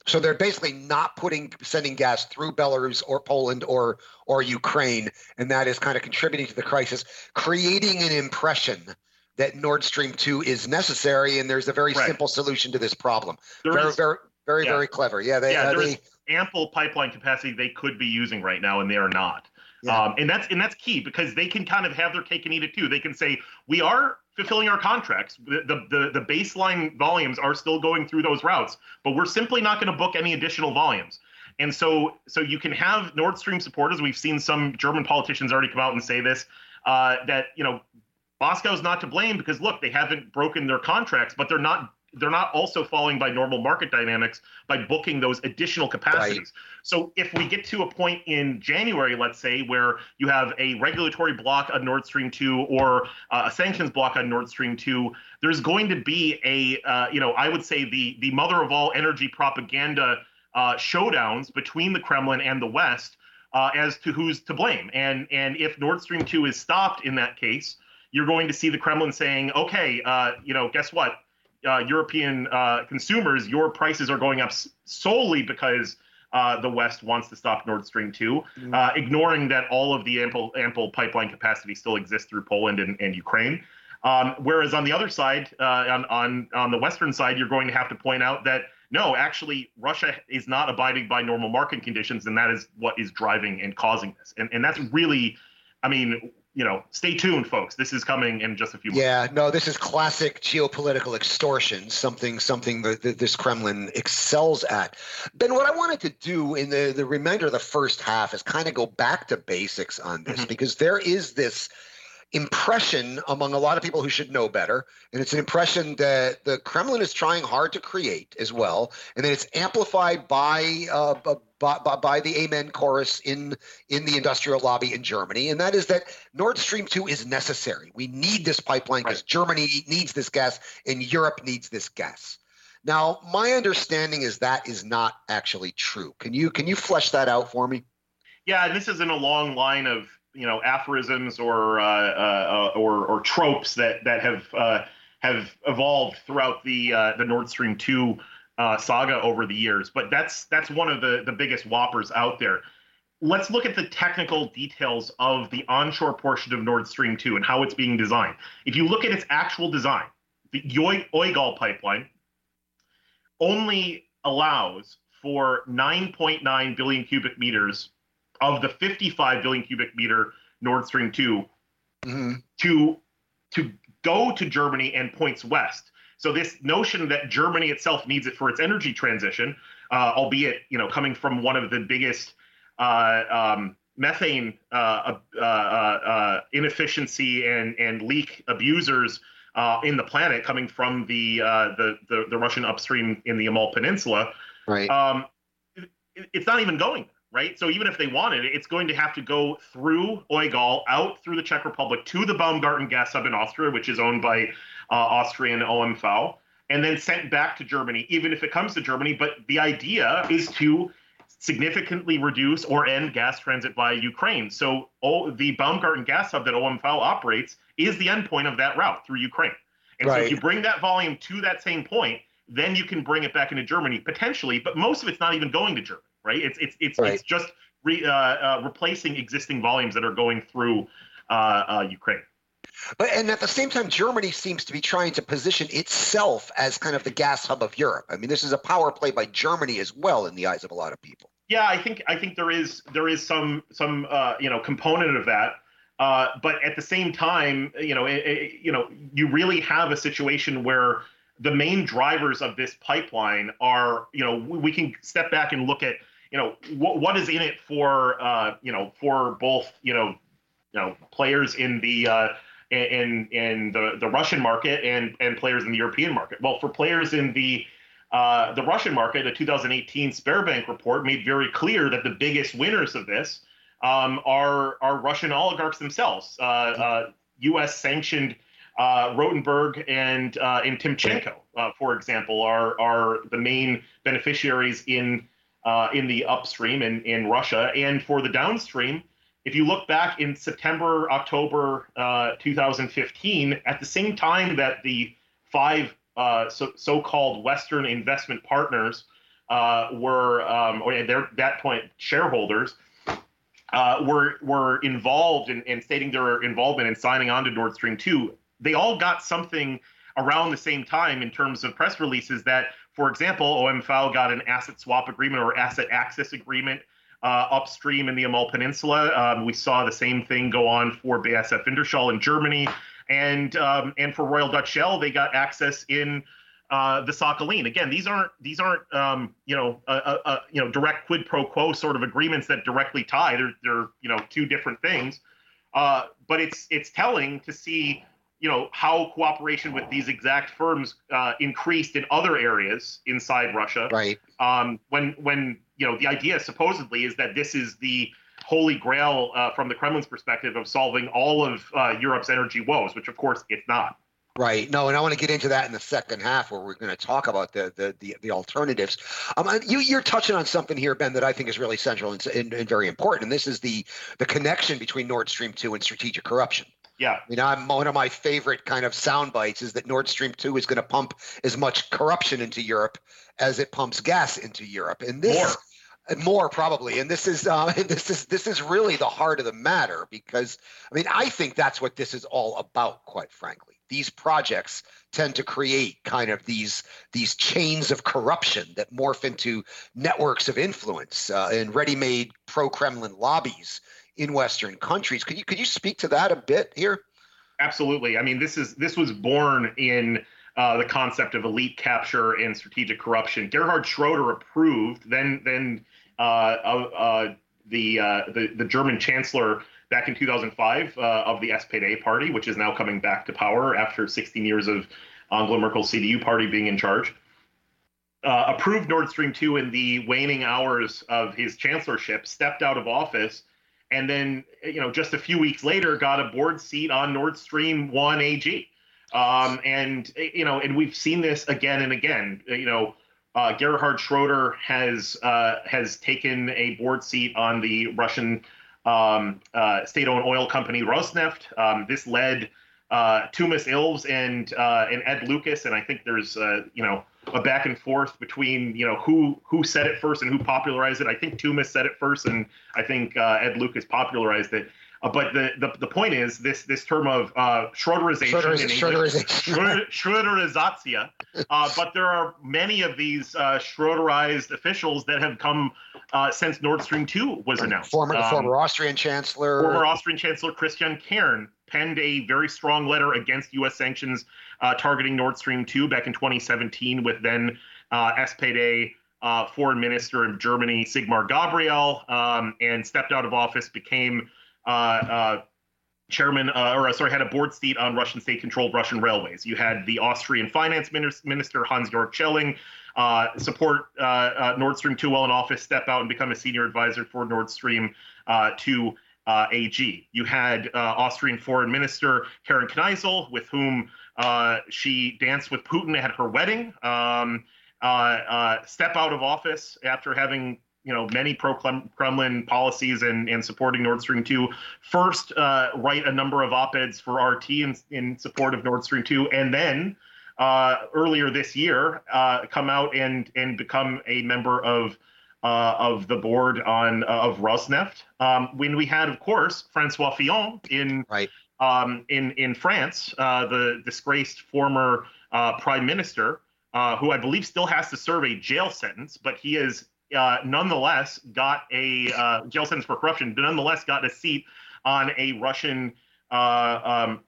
So they're basically not putting sending gas through Belarus or Poland or or Ukraine, and that is kind of contributing to the crisis, creating an impression that Nord Stream 2 is necessary and there's a very right. simple solution to this problem. There very, is, very, very, yeah. very clever. Yeah, they, yeah, uh, there's ample pipeline capacity they could be using right now, and they are not. Yeah. Um, and that's and that's key because they can kind of have their cake and eat it too. They can say we are fulfilling our contracts. The, the the baseline volumes are still going through those routes, but we're simply not going to book any additional volumes. And so so you can have Nord Stream supporters. We've seen some German politicians already come out and say this uh, that you know Moscow's not to blame because look, they haven't broken their contracts, but they're not they're not also falling by normal market dynamics by booking those additional capacities. Right. So if we get to a point in January, let's say, where you have a regulatory block on Nord Stream 2 or uh, a sanctions block on Nord Stream 2, there's going to be a, uh, you know, I would say the the mother of all energy propaganda uh, showdowns between the Kremlin and the West uh, as to who's to blame. And and if Nord Stream 2 is stopped in that case, you're going to see the Kremlin saying, okay, uh, you know, guess what? Uh, European uh, consumers, your prices are going up solely because uh, the West wants to stop Nord Stream 2, mm-hmm. Uh, ignoring that all of the ample, ample pipeline capacity still exists through Poland and, and Ukraine. Um, whereas on the other side, uh, on, on, on the Western side, you're going to have to point out that no, actually, Russia is not abiding by normal market conditions, and that is what is driving and causing this. And, and that's really, I mean, you know, stay tuned, folks. This is coming in just a few. Yeah, months. no, this is classic geopolitical extortion. Something, something that, that, this Kremlin excels at. Ben, what I wanted to do in the the remainder of the first half is kind of go back to basics on this mm-hmm. because there is this impression among a lot of people who should know better. And it's an impression that the Kremlin is trying hard to create as well. And then it's amplified by, uh, by, by, the Amen chorus in, in the industrial lobby in Germany. And that is that Nord Stream 2 is necessary. We need this pipeline because right. Germany needs this gas and Europe needs this gas. Now, my understanding is that is not actually true. Can you can you flesh that out for me? Yeah, this is in a long line of you know aphorisms or uh, uh, or, or tropes that that have uh, have evolved throughout the uh, the Nord Stream two uh, saga over the years. But that's that's one of the the biggest whoppers out there. Let's look at the technical details of the onshore portion of Nord Stream 2 and how it's being designed. If you look at its actual design, the EUGAL pipeline only allows for 9.9 billion cubic meters of the 55 billion cubic meter Nord Stream 2 mm-hmm. to to go to Germany and points west. So this notion that Germany itself needs it for its energy transition, uh, albeit you know coming from one of the biggest uh, um, methane uh, uh, uh, inefficiency and and leak abusers in the planet, coming from the, the, the the Russian upstream in the Yamal Peninsula. Right. Um, it, it's not even going right? So even if they wanted it, it's going to have to go through EUGAL, out through the Czech Republic to the Baumgarten gas hub in Austria, which is owned by uh, Austrian OMV, and then sent back to Germany, even if it comes to Germany. But the idea is to significantly reduce or end gas transit via Ukraine. So oh, the Baumgarten gas hub that OMV operates is the endpoint of that route through Ukraine. And right. so if you bring that volume to that same point, then you can bring it back into Germany potentially, but most of it's not even going to Germany, right? It's it's it's right. it's just re, uh, uh, replacing existing volumes that are going through uh, uh Ukraine. But and at the same time, Germany seems to be trying to position itself as kind of the gas hub of Europe. I mean, this is a power play by Germany as well in the eyes of a lot of people. Yeah, I think I think there is there is some some uh, you know component of that. Uh, but at the same time, you know, it, it, you know, you really have a situation where the main drivers of this pipeline are, you know, we, we can step back and look at, you know, what what is in it for, uh, you know, for both, you know, you know, players in the uh, in in the, the Russian market and and players in the European market. Well, for players in the uh, the Russian market, the 2018 Sberbank report made very clear that the biggest winners of this um, are are Russian oligarchs themselves. Uh, uh, U.S. sanctioned uh, Rotenberg and uh, and Timchenko, uh, for example, are are the main beneficiaries in in the upstream in in Russia, and for the downstream if you look back in September, October uh, 2015, at the same time that the five uh, so, called Western investment partners uh, were, um, or at that point, shareholders, uh, were were involved in, in, stating their involvement in signing on to Nord Stream 2, they all got something around the same time in terms of press releases that, for example, OMV got an asset swap agreement or asset access agreement uh, upstream in the Yamal Peninsula. Um, we saw the same thing go on for BASF Wintershall in Germany, and um, and for Royal Dutch Shell, they got access in uh, the Sakhalin. Again, these aren't these aren't um, you know you know direct quid pro quo sort of agreements that directly tie. They're they're you know two different things. Uh, but it's it's telling to see you know how cooperation with these exact firms uh, increased in other areas inside Russia. Right. Um, when when you know the idea supposedly is that this is the holy grail uh, from the Kremlin's perspective of solving all of uh, Europe's energy woes, which of course it's not. Right. No, and I want to get into that in the second half, where we're going to talk about the the the, the alternatives. Um, you you're touching on something here, Ben, that I think is really central and, and, and very important, and this is the the connection between Nord Stream two and strategic corruption. Yeah. You know, I'm, one of my favorite kind of sound bites is that Nord Stream 2 is going to pump as much corruption into Europe as it pumps gas into Europe. And this more, uh, more probably. And this is uh, this is this is really the heart of the matter because I mean, I think that's what this is all about, quite frankly. These projects tend to create kind of these these chains of corruption that morph into networks of influence uh, and ready-made pro-Kremlin lobbies in Western countries. Could you could you speak to that a bit here? Absolutely. I mean, this is this was born in uh, the concept of elite capture and strategic corruption. Gerhard Schroeder approved, then then uh, uh, the, uh, the the German chancellor back in 2005 uh, of the SPD party, which is now coming back to power after 16 years of Angela Merkel's CDU party being in charge. Uh, approved Nord Stream 2 in the waning hours of his chancellorship, stepped out of office, and then you know just a few weeks later got a board seat on Nord Stream One AG. Um, and you know, and we've seen this again and again. You know, uh, Gerhard Schroeder has uh, has taken a board seat on the Russian um, uh, state-owned oil company Rosneft. Um, this led uh, Toomas Ilves and uh, and Ed Lucas, and I think there's uh, you know a back and forth between you know who who said it first and who popularized it. I think Toomas said it first, and I think uh, Ed Lucas popularized it. Uh, but the, the the point is this this term of uh, Schroederization, Schroederization. Schroederization. uh, but there are many of these uh, Schroederized officials that have come uh, since Nord Stream 2 was announced. Former, um, former Austrian Chancellor. Former Austrian Chancellor Christian Kern penned a very strong letter against U.S. sanctions uh, targeting Nord Stream 2 back in 2017 with then uh, SPD uh, foreign minister of Germany, Sigmar Gabriel, um, and stepped out of office, became uh, uh, chairman, uh, or sorry, had a board seat on Russian state-controlled Russian railways. You had the Austrian finance minister, Hans-Jörg Schelling, uh, support Nord Stream 2 while in office, step out and become a senior advisor for Nord Stream 2 AG. You had Austrian foreign minister Karin Kneissl, with whom she danced with Putin at her wedding. Um, uh, uh, step out of office after having you know many pro-Kremlin policies and, and supporting Nord Stream 2. First, uh, write a number of op-eds for RT in, in support of Nord Stream 2, and then uh, earlier this year uh, come out and and become a member of uh, of the board on of Rosneft. Um, when we had, of course, Francois Fillon in right. um, in in France, the disgraced former prime minister uh, who I believe still has to serve a jail sentence, but he has uh, nonetheless got a uh, jail sentence for corruption, nonetheless got a seat on a Russian uh, um,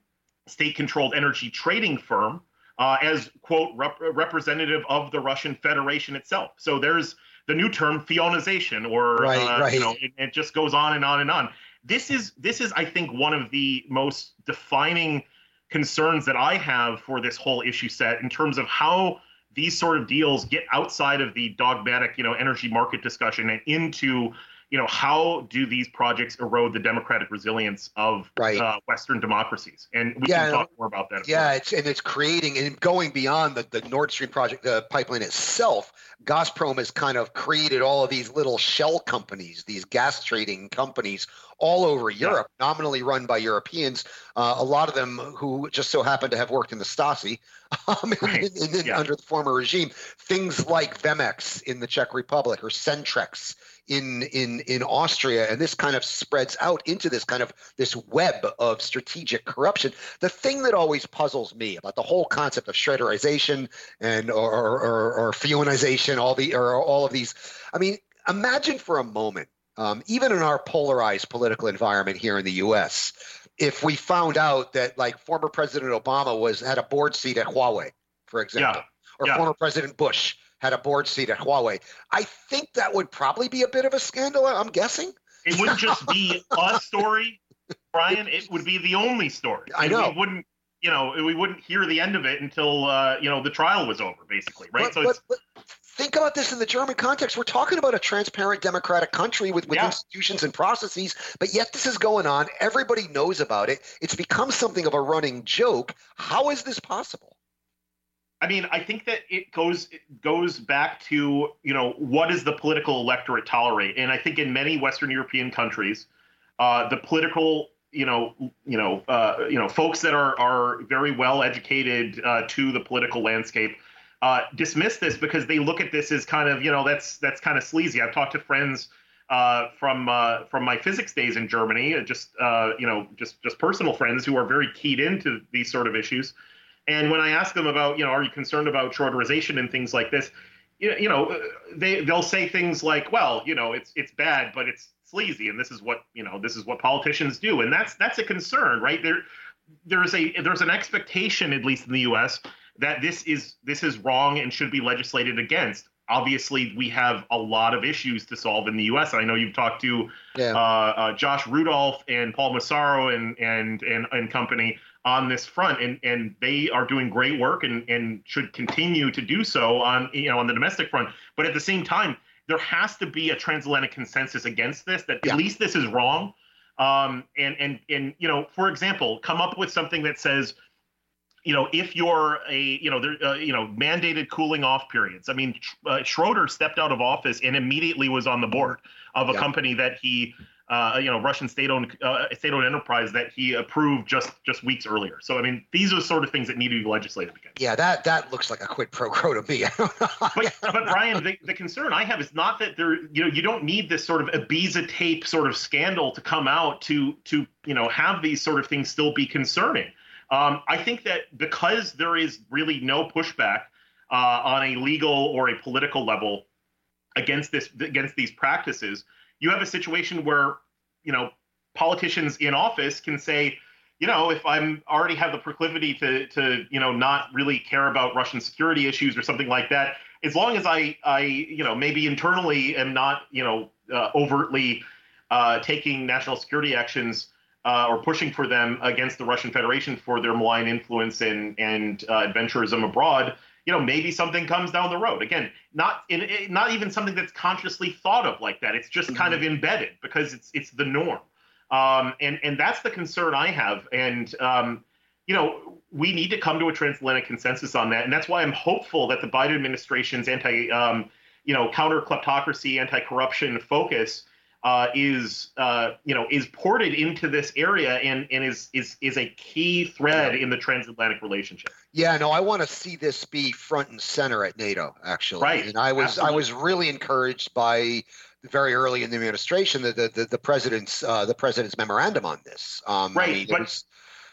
state-controlled energy trading firm uh, as quote rep- representative of the Russian Federation itself. So there's the new term Fillonization, or right, uh, right. you know, it, it just goes on and on and on. This is this is I think one of the most defining concerns that I have for this whole issue set in terms of how these sort of deals get outside of the dogmatic, you know, energy market discussion and into, you know, how do these projects erode the democratic resilience of right. uh, Western democracies? And we yeah, can talk more about that. Yeah, it's and it's creating and going beyond the, the Nord Stream project, the pipeline itself. Gazprom has kind of created all of these little shell companies, these gas trading companies all over Europe, yeah. nominally run by Europeans. Uh, a lot of them who just so happen to have worked in the Stasi um, right. in, in, yeah. under the former regime. Things like Vemex in the Czech Republic or Centrex in in in Austria, and this kind of spreads out into this kind of this web of strategic corruption. The thing that always puzzles me about the whole concept of Schroederization and or or, or Fillonization, all the or all of these. I mean, imagine for a moment, um, even in our polarized political environment here in the U.S., if we found out that like former President Obama was had a board seat at Huawei, for example, yeah. or yeah. former President Bush had a board seat at Huawei. I think that would probably be a bit of a scandal. I'm guessing. It wouldn't just be a story, Brian. It would be the only story. I know. We wouldn't, you know, we wouldn't hear the end of it until uh, you know the trial was over, basically, right? But, so but, but think about this in the German context. We're talking about a transparent democratic country with, with yeah. institutions and processes, but yet this is going on. Everybody knows about it. It's become something of a running joke. How is this possible? I mean, I think that it goes it goes back to you know what does the political electorate tolerate, and I think in many Western European countries, uh, the political you know you know uh, you know folks that are are very well educated uh, to the political landscape uh, dismiss this because they look at this as kind of you know that's that's kind of sleazy. I've talked to friends uh, from uh, from my physics days in Germany, just you know just just personal friends who are very keyed into these sort of issues and when I ask them about, you know, are you concerned about Schroederization and things like this, you know, they they'll say things like, well, you know, it's it's bad, but it's sleazy, and this is what you know, this is what politicians do, and that's that's a concern, right? There, there's a there's an expectation, at least in the U.S., that this is this is wrong and should be legislated against. Obviously, we have a lot of issues to solve in the U.S. I know you've talked to yeah. uh, uh, Josh Rudolph and Paul Massaro and and and, and company on this front, and and they are doing great work and and should continue to do so on you know on the domestic front. But at the same time, there has to be a transatlantic consensus against this. That yeah. at least this is wrong. Um, and and and you know, for example, come up with something that says, you know, if you're a you know there uh, you know mandated cooling off periods. I mean, uh, Schroeder stepped out of office and immediately was on the board of a yeah. company that he uh, you know, Russian state-owned uh, state-owned enterprise that he approved just just weeks earlier. So I mean, these are the sort of things that need to be legislated against. Yeah, that that looks like a quid pro quo to me. but, but Brian, the, the concern I have is not that there, you know, you don't need this sort of Ibiza tape sort of scandal to come out to to you know have these sort of things still be concerning. Um, I think that because there is really no pushback uh, on a legal or a political level against this against these practices you have a situation where you know politicians in office can say you know, if I'm already have the proclivity to to you know not really care about Russian security issues or something like that, as long as I I you know maybe internally am not you know uh, overtly uh, taking national security actions uh, or pushing for them against the Russian Federation for their malign influence and and uh, adventurism abroad, you know maybe something comes down the road. Again, not in not even something that's consciously thought of like that. It's just mm-hmm. kind of embedded because it's it's the norm. Um, and and that's the concern I have. And um, you know, we need to come to a transatlantic consensus on that. And that's why I'm hopeful that the Biden administration's anti, um, you know, counter kleptocracy, anti-corruption focus uh, is, uh, you know, is ported into this area and and is is is a key thread in the transatlantic relationship. Yeah, no, I want to see this be front and center at NATO. Actually, right. And I was Absolutely. I was really encouraged by very early in the administration the the, the, the president's uh, the president's memorandum on this. Um, right, I mean, but was,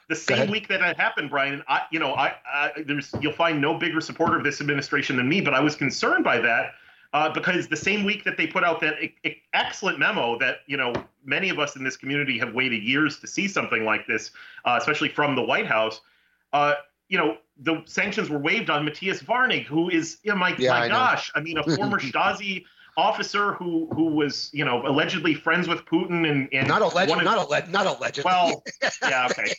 the same week that it happened, Brian, I you know I, I, there's you'll find no bigger supporter of this administration than me, but I was concerned by that. Uh, because the same week that they put out that excellent memo that you know many of us in this community have waited years to see something like this, uh, especially from the White House, uh, you know the sanctions were waived on Matthias Warnig, who is, you know, my, yeah, my I gosh, I mean, a former Stasi officer who who was you know allegedly friends with Putin and, and not alleged, not alleged, not alleged. Well, yeah, okay.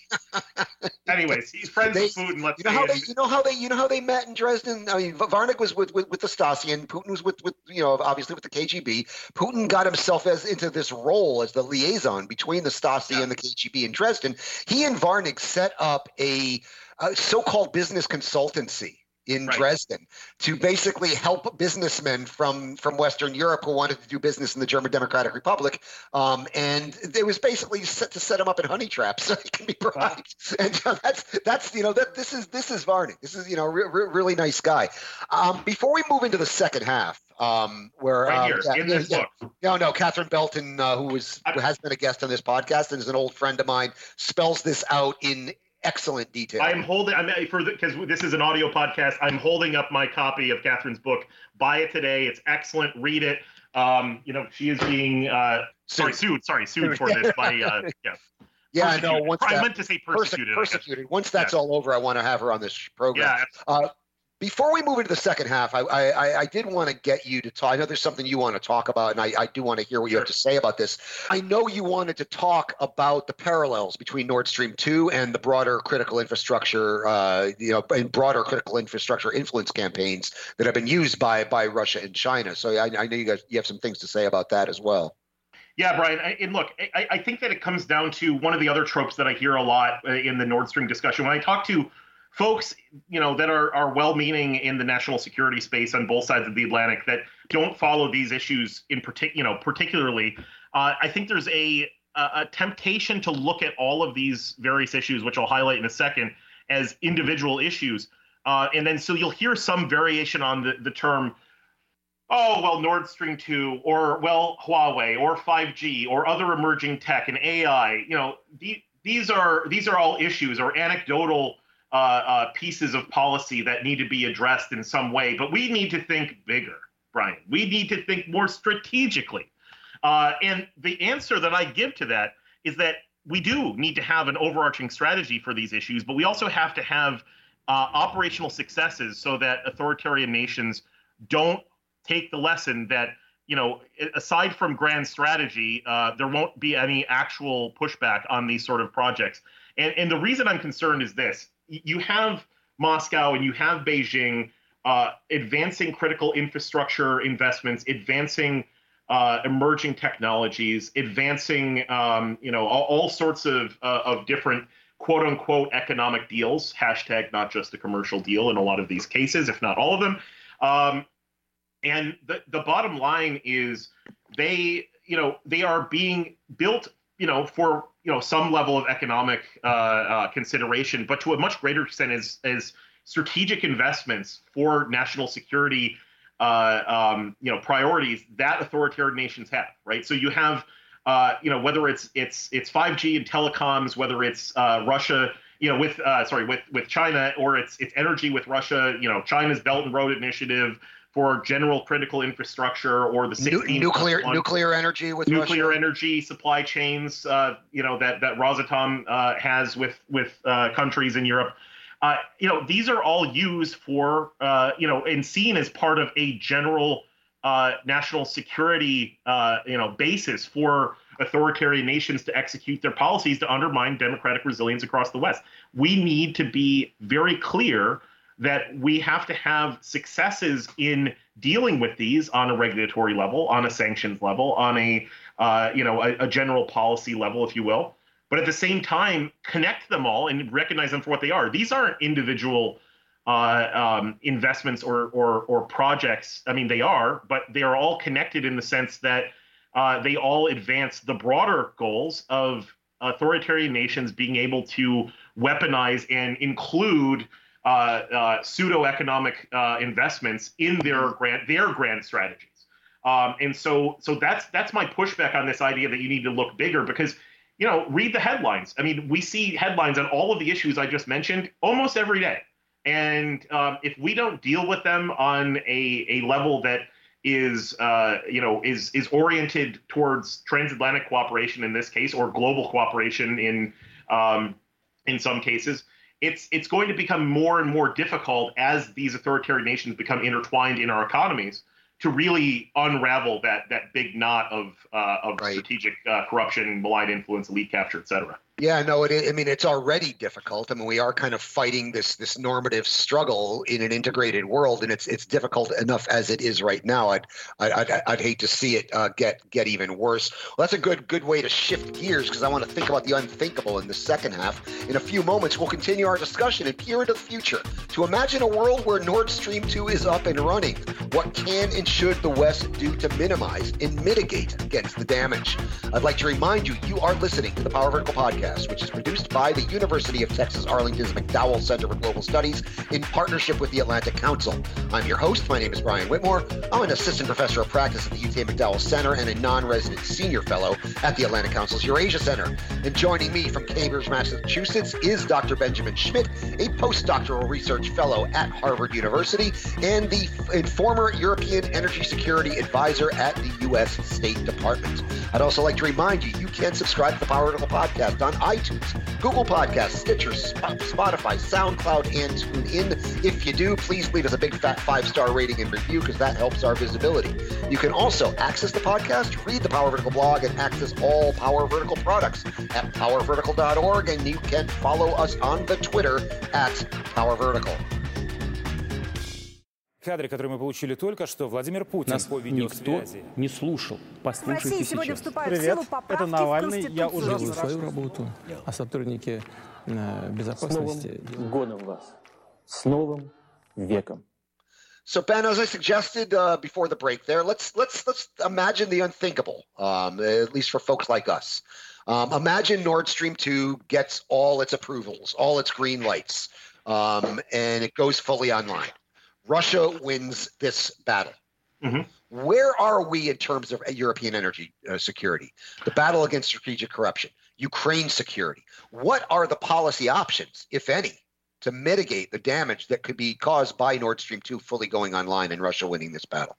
Anyways, he's friends they, with Putin. Let's you know how they, you know how they, you know how they met in Dresden. I mean, Warnig was with, with, with the Stasi, and Putin was with with you know obviously with the KGB. Putin got himself as into this role as the liaison between the Stasi yeah. and the KGB in Dresden. He and Warnig set up a, a so-called business consultancy in right. Dresden to basically help businessmen from from Western Europe who wanted to do business in the German Democratic Republic. Um, and it was basically set to set them up in honey traps so he can be bribed. Wow. And uh, that's that's you know that this is this is Warnig. This is you know re- re- really nice guy. Um, before we move into the second half, um, where right um, here, yeah, in this yeah, book. No, no, Catherine Belton, uh, who was who has been a guest on this podcast and is an old friend of mine, spells this out in excellent detail. I'm holding. I'm for because this is an audio podcast. I'm holding up my copy of Catherine's book. Buy it today. It's excellent. Read it. Um, you know, she is being uh, sorry sued. Sorry, sued for this by uh, yeah. Yeah, I know. Once I meant to say persecuted. Persecuted. Once that's yeah. all over, I want to have her on this program. Yeah. Uh, before we move into the second half, I, I, I did want to get you to talk. I know there's something you want to talk about, and I, I do want to hear what you have to say about this. I know you wanted to talk about the parallels between Nord Stream 2 and the broader critical infrastructure, uh, you know, and broader critical infrastructure influence campaigns that have been used by by Russia and China. So I, I know you guys you have some things to say about that as well. Yeah, Brian. I, and look, I, I think that it comes down to one of the other tropes that I hear a lot uh, in the Nord Stream discussion. When I talk to folks, you know, that are are well-meaning in the national security space on both sides of the Atlantic that don't follow these issues in particular, you know, particularly. Uh, I think there's a a temptation to look at all of these various issues, which I'll highlight in a second, as individual issues. Uh, and then so you'll hear some variation on the, the term, oh, well, Nord Stream 2, or well, Huawei, or 5G, or other emerging tech and AI. You know, the, these are these are all issues or anecdotal uh, uh, pieces of policy that need to be addressed in some way. But we need to think bigger, Brian. We need to think more strategically. Uh, and the answer that I give to that is that we do need to have an overarching strategy for these issues, but we also have to have uh, operational successes so that authoritarian nations don't take the lesson that you know, aside from grand strategy, uh, there won't be any actual pushback on these sort of projects. And, and the reason I'm concerned is this you have Moscow and you have Beijing uh, advancing critical infrastructure investments, advancing uh, emerging technologies, advancing um, you know all, all sorts of uh, of different quote unquote economic deals. Hashtag not just a commercial deal in a lot of these cases, if not all of them. Um, and the the bottom line is they you know they are being built you know for you know some level of economic uh, uh, consideration, but to a much greater extent as as strategic investments for national security, uh, um, you know, priorities that authoritarian nations have, right? So you have, uh, you know, whether it's it's it's 5G and telecoms, whether it's uh, Russia, you know, with uh, sorry, with with China, or it's it's energy with Russia, you know, China's Belt and Road Initiative, for general critical infrastructure or the 16 nuclear nuclear energy with nuclear Russia. energy supply chains, uh, you know that that Rosatom uh, has with with uh, countries in Europe. Uh, you know these are all used for uh, you know and seen as part of a general uh, national security you know basis for authoritarian nations to execute their policies to undermine democratic resilience across the West. We need to be very clear that we have to have successes in dealing with these on a regulatory level, on a sanctions level, on a uh, you know a, a, general policy level, if you will. But at the same time, connect them all and recognize them for what they are. These aren't individual uh, um, investments or, or or projects. I mean, they are, but they are all connected in the sense that uh, they all advance the broader goals of authoritarian nations being able to weaponize and include pseudo economic uh, investments in their grand their grand strategies. Um, and so so that's that's my pushback on this idea that you need to look bigger because you know read the headlines. I mean, we see headlines on all of the issues I just mentioned almost every day. And um, if we don't deal with them on a, a level that is uh, you know is is oriented towards transatlantic cooperation in this case or global cooperation in um, in some cases, it's it's going to become more and more difficult as these authoritarian nations become intertwined in our economies to really unravel that that big knot of uh, of right. strategic uh, corruption, malign influence, elite capture, et cetera. Yeah, no, it, I mean it's already difficult. I mean we are kind of fighting this this normative struggle in an integrated world, and it's it's difficult enough as it is right now. I'd I'd, I'd, I'd hate to see it uh, get get even worse. Well, that's a good good way to shift gears because I want to think about the unthinkable in the second half. In a few moments, we'll continue our discussion and peer into the future to imagine a world where Nord Stream 2 is up and running. What can and should the West do to minimize and mitigate against the damage? I'd like to remind you, you are listening to the Power Vertical Podcast podcast, which is produced by the University of Texas Arlington's McDowell Center for Global Studies in partnership with the Atlantic Council. I'm your host. My name is Brian Whitmore. I'm an assistant professor of practice at the UT McDowell Center and a non resident senior fellow at the Atlantic Council's Eurasia Center. And joining me from Cambridge, Massachusetts is Dr. Benjamin Schmitt, a postdoctoral research fellow at Harvard University and the and former European Energy Security Advisor at the U.S. State Department. I'd also like to remind you, you can subscribe to the Power Vertical Podcast on iTunes, Google Podcasts, Stitcher, Spotify, SoundCloud, and TuneIn. If you do, please leave us a big fat five star rating and review because that helps our visibility. You can also access the podcast, read the Power Vertical blog, and access all Power Vertical products at powervertical.org. And you can follow us on the Twitter at Power Vertical. Кадре, который мы получили только что, Владимир Путин Нас по видеосвязи. никто не слушал. Послушайте в России сегодня вступают Привет. в силу поправки Это Навальный. Я уже делаю свою работу, а сотрудники э, безопасности... С новым годом вас. С новым веком. So Ben, as I suggested uh, before the break, there, let's let's let's imagine the unthinkable, um, at least for folks like us. Um, imagine Nord Stream two gets all its approvals, all its green lights, um, and it goes fully online. Russia wins this battle. Mm-hmm. Where are we in terms of European energy uh, security? The battle against strategic corruption, Ukraine security. What are the policy options, if any, to mitigate the damage that could be caused by Nord Stream 2 fully going online and Russia winning this battle?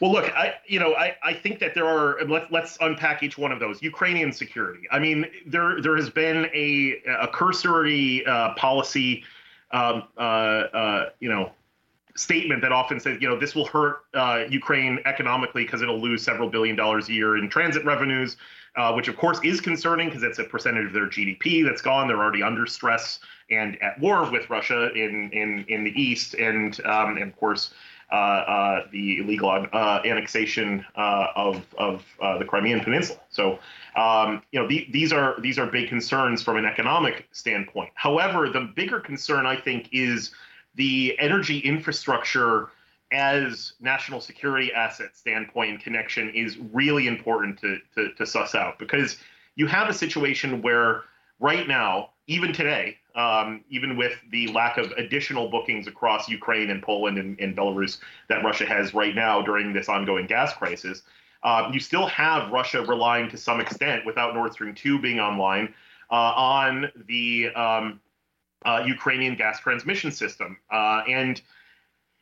Well, look, I you know I, I think that there are let, let's unpack each one of those. Ukrainian security. I mean, there there has been a a cursory uh, policy, um, uh, uh, you know, statement that often says, you know, this will hurt uh, Ukraine economically because it'll lose several billion dollars a year in transit revenues, uh, which of course is concerning because it's a percentage of their GDP that's gone. They're already under stress and at war with Russia in in in the east, and um, and of course. Uh, uh the illegal uh, annexation uh, of of the Crimean Peninsula. So, um, you know, the, these are these are big concerns from an economic standpoint. However, the bigger concern I think is the energy infrastructure as national security asset standpoint and connection is really important to, to, to suss out. Because you have a situation where right now, even today, um, even with the lack of additional bookings across Ukraine and Poland and, and Belarus that Russia has right now during this ongoing gas crisis, uh, you still have Russia relying to some extent, without Nord Stream 2 being online, uh, on the um, uh, Ukrainian gas transmission system. Uh, and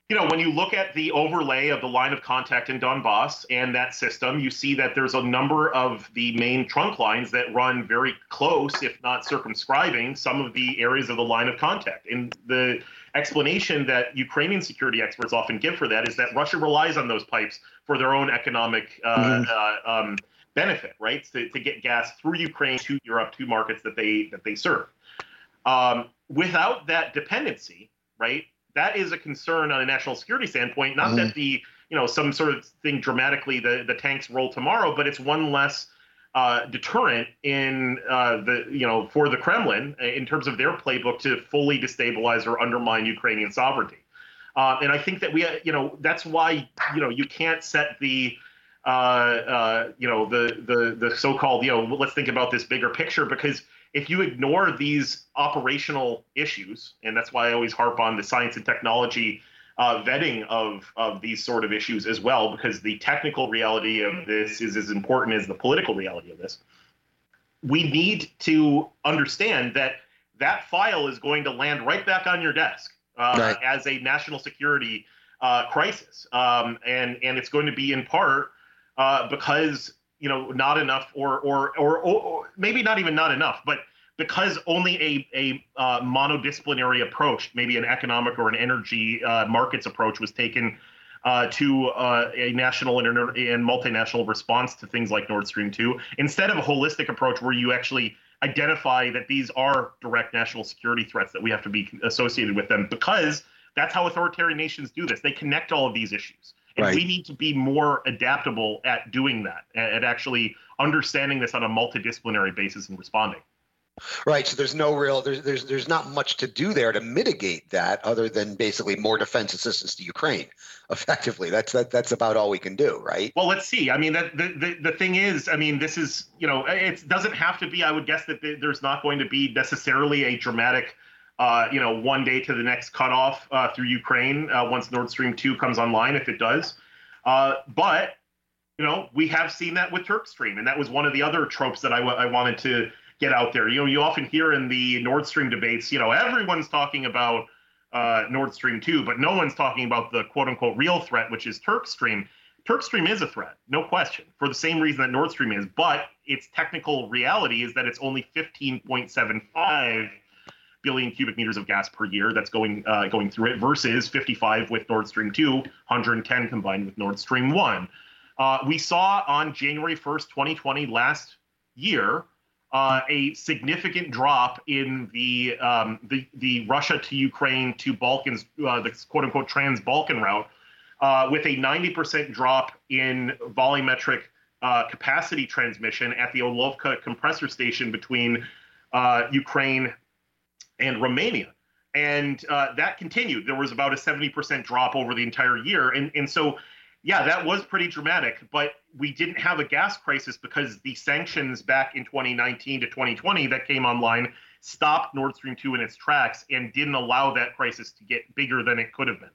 you know, when you look at the overlay of the line of contact in Donbass and that system, you see that there's a number of the main trunk lines that run very close, if not circumscribing, some of the areas of the line of contact. And the explanation that Ukrainian security experts often give for that is that Russia relies on those pipes for their own economic uh, mm-hmm. uh, um, benefit, right? To, to get gas through Ukraine to Europe, to markets that they that they serve. Um, without that dependency, right? that is a concern on a national security standpoint. Not mm. that the you know some sort of thing dramatically the the tanks roll tomorrow, but it's one less uh, deterrent in uh, the you know for the Kremlin in terms of their playbook to fully destabilize or undermine Ukrainian sovereignty. Uh, and I think that we you know that's why you know you can't set the uh, uh, you know the the the so-called you know let's think about this bigger picture because if you ignore these operational issues, and that's why I always harp on the science and technology uh, vetting of of these sort of issues as well, because the technical reality of this is as important as the political reality of this. We need to understand that that file is going to land right back on your desk uh, right. as a national security uh, crisis, um, and and it's going to be in part uh, because you know not enough or or or, or maybe not even not enough but because only a, a uh, monodisciplinary approach, maybe an economic or an energy uh, markets approach, was taken uh, to uh, a national and, and multinational response to things like Nord Stream 2, instead of a holistic approach where you actually identify that these are direct national security threats that we have to be associated with them, because that's how authoritarian nations do this. They connect all of these issues. And right. we need to be more adaptable at doing that, at actually understanding this on a multidisciplinary basis and responding. Right. So there's no real there's there's there's not much to do there to mitigate that other than basically more defense assistance to Ukraine. Effectively, that's that that's about all we can do, right? Well, let's see. I mean, that the, the the thing is, I mean, this is you know, it doesn't have to be. I would guess that there's not going to be necessarily a dramatic uh, you know, one day to the next cutoff uh, through Ukraine uh, once Nord Stream 2 comes online, if it does. Uh, but, you know, we have seen that with Turk Stream, and that was one of the other tropes that I, w- I wanted to get out there. You know, you often hear in the Nord Stream debates, you know, everyone's talking about uh, Nord Stream 2, but no one's talking about the quote unquote real threat, which is Turk Stream. Turk Stream is a threat, no question, for the same reason that Nord Stream is, but its technical reality is that it's only 15.75 billion cubic meters of gas per year that's going uh, going through it versus 55 with Nord Stream 2, 110 combined with Nord Stream 1. Uh, we saw on January 1st, 2020, last year, uh, a significant drop in the um, the, the Russia to Ukraine to Balkans, uh, the quote unquote trans Balkan route, uh, with a 90% drop in volumetric uh, capacity transmission at the Orlovka compressor station between Ukraine and Romania. And uh, that continued. There was about a 70% drop over the entire year. And, and so, yeah, that was pretty dramatic, but we didn't have a gas crisis because the sanctions back in 2019 to 2020 that came online stopped Nord Stream 2 in its tracks and didn't allow that crisis to get bigger than it could have been.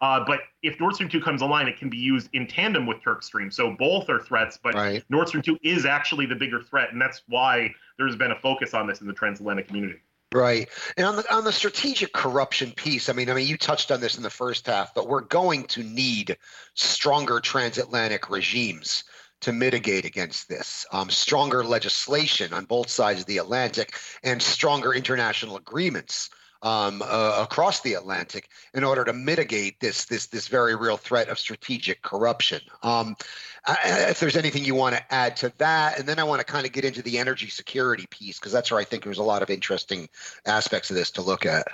Uh, but if Nord Stream 2 comes online, it can be used in tandem with Turk Stream. So both are threats, but right. Nord Stream 2 is actually the bigger threat. And that's why there's been a focus on this in the transatlantic community. Right. And on the on the strategic corruption piece, I mean, I mean, you touched on this in the first half, but we're going to need stronger transatlantic regimes to mitigate against this. Um, stronger legislation on both sides of the Atlantic and stronger international agreements um, uh, across the Atlantic in order to mitigate this this this very real threat of strategic corruption. Um, I, if there's anything you want to add to that, and then I want to kind of get into the energy security piece because that's where I think there's a lot of interesting aspects of this to look at.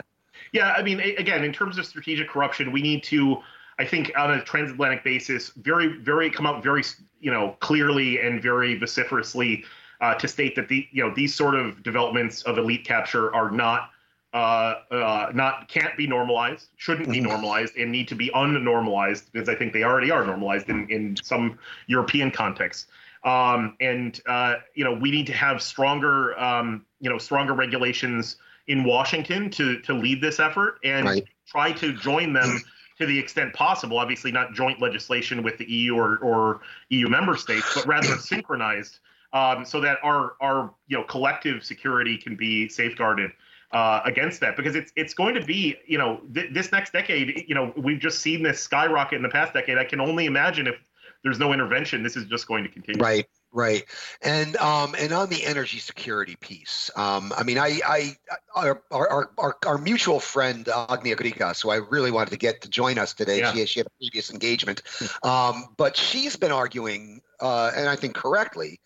Yeah, I mean, again, in terms of strategic corruption, we need to. I think on a transatlantic basis, very, very come out very, you know, clearly and very vociferously uh, to state that the, you know, these sort of developments of elite capture are not uh, uh, not can't be normalized, shouldn't be mm. normalized, and need to be unnormalized because I think they already are normalized in, in some European contexts. Um, and uh, you know we need to have stronger um, you know stronger regulations in Washington to to lead this effort and right. try to join them to the extent possible. Obviously, not joint legislation with the EU or, or EU member states, but rather synchronized um, so that our our you know collective security can be safeguarded. Uh, against that because it's it's going to be you know th- this next decade you know we've just seen this skyrocket in the past decade. I can only imagine if there's no intervention this is just going to continue. Right right. And um and on the energy security piece um i mean i i our our our, our mutual friend agnia grigas who i really wanted to get to join us today. Yeah. she, she had a previous engagement. Um but she's been arguing uh and i think correctly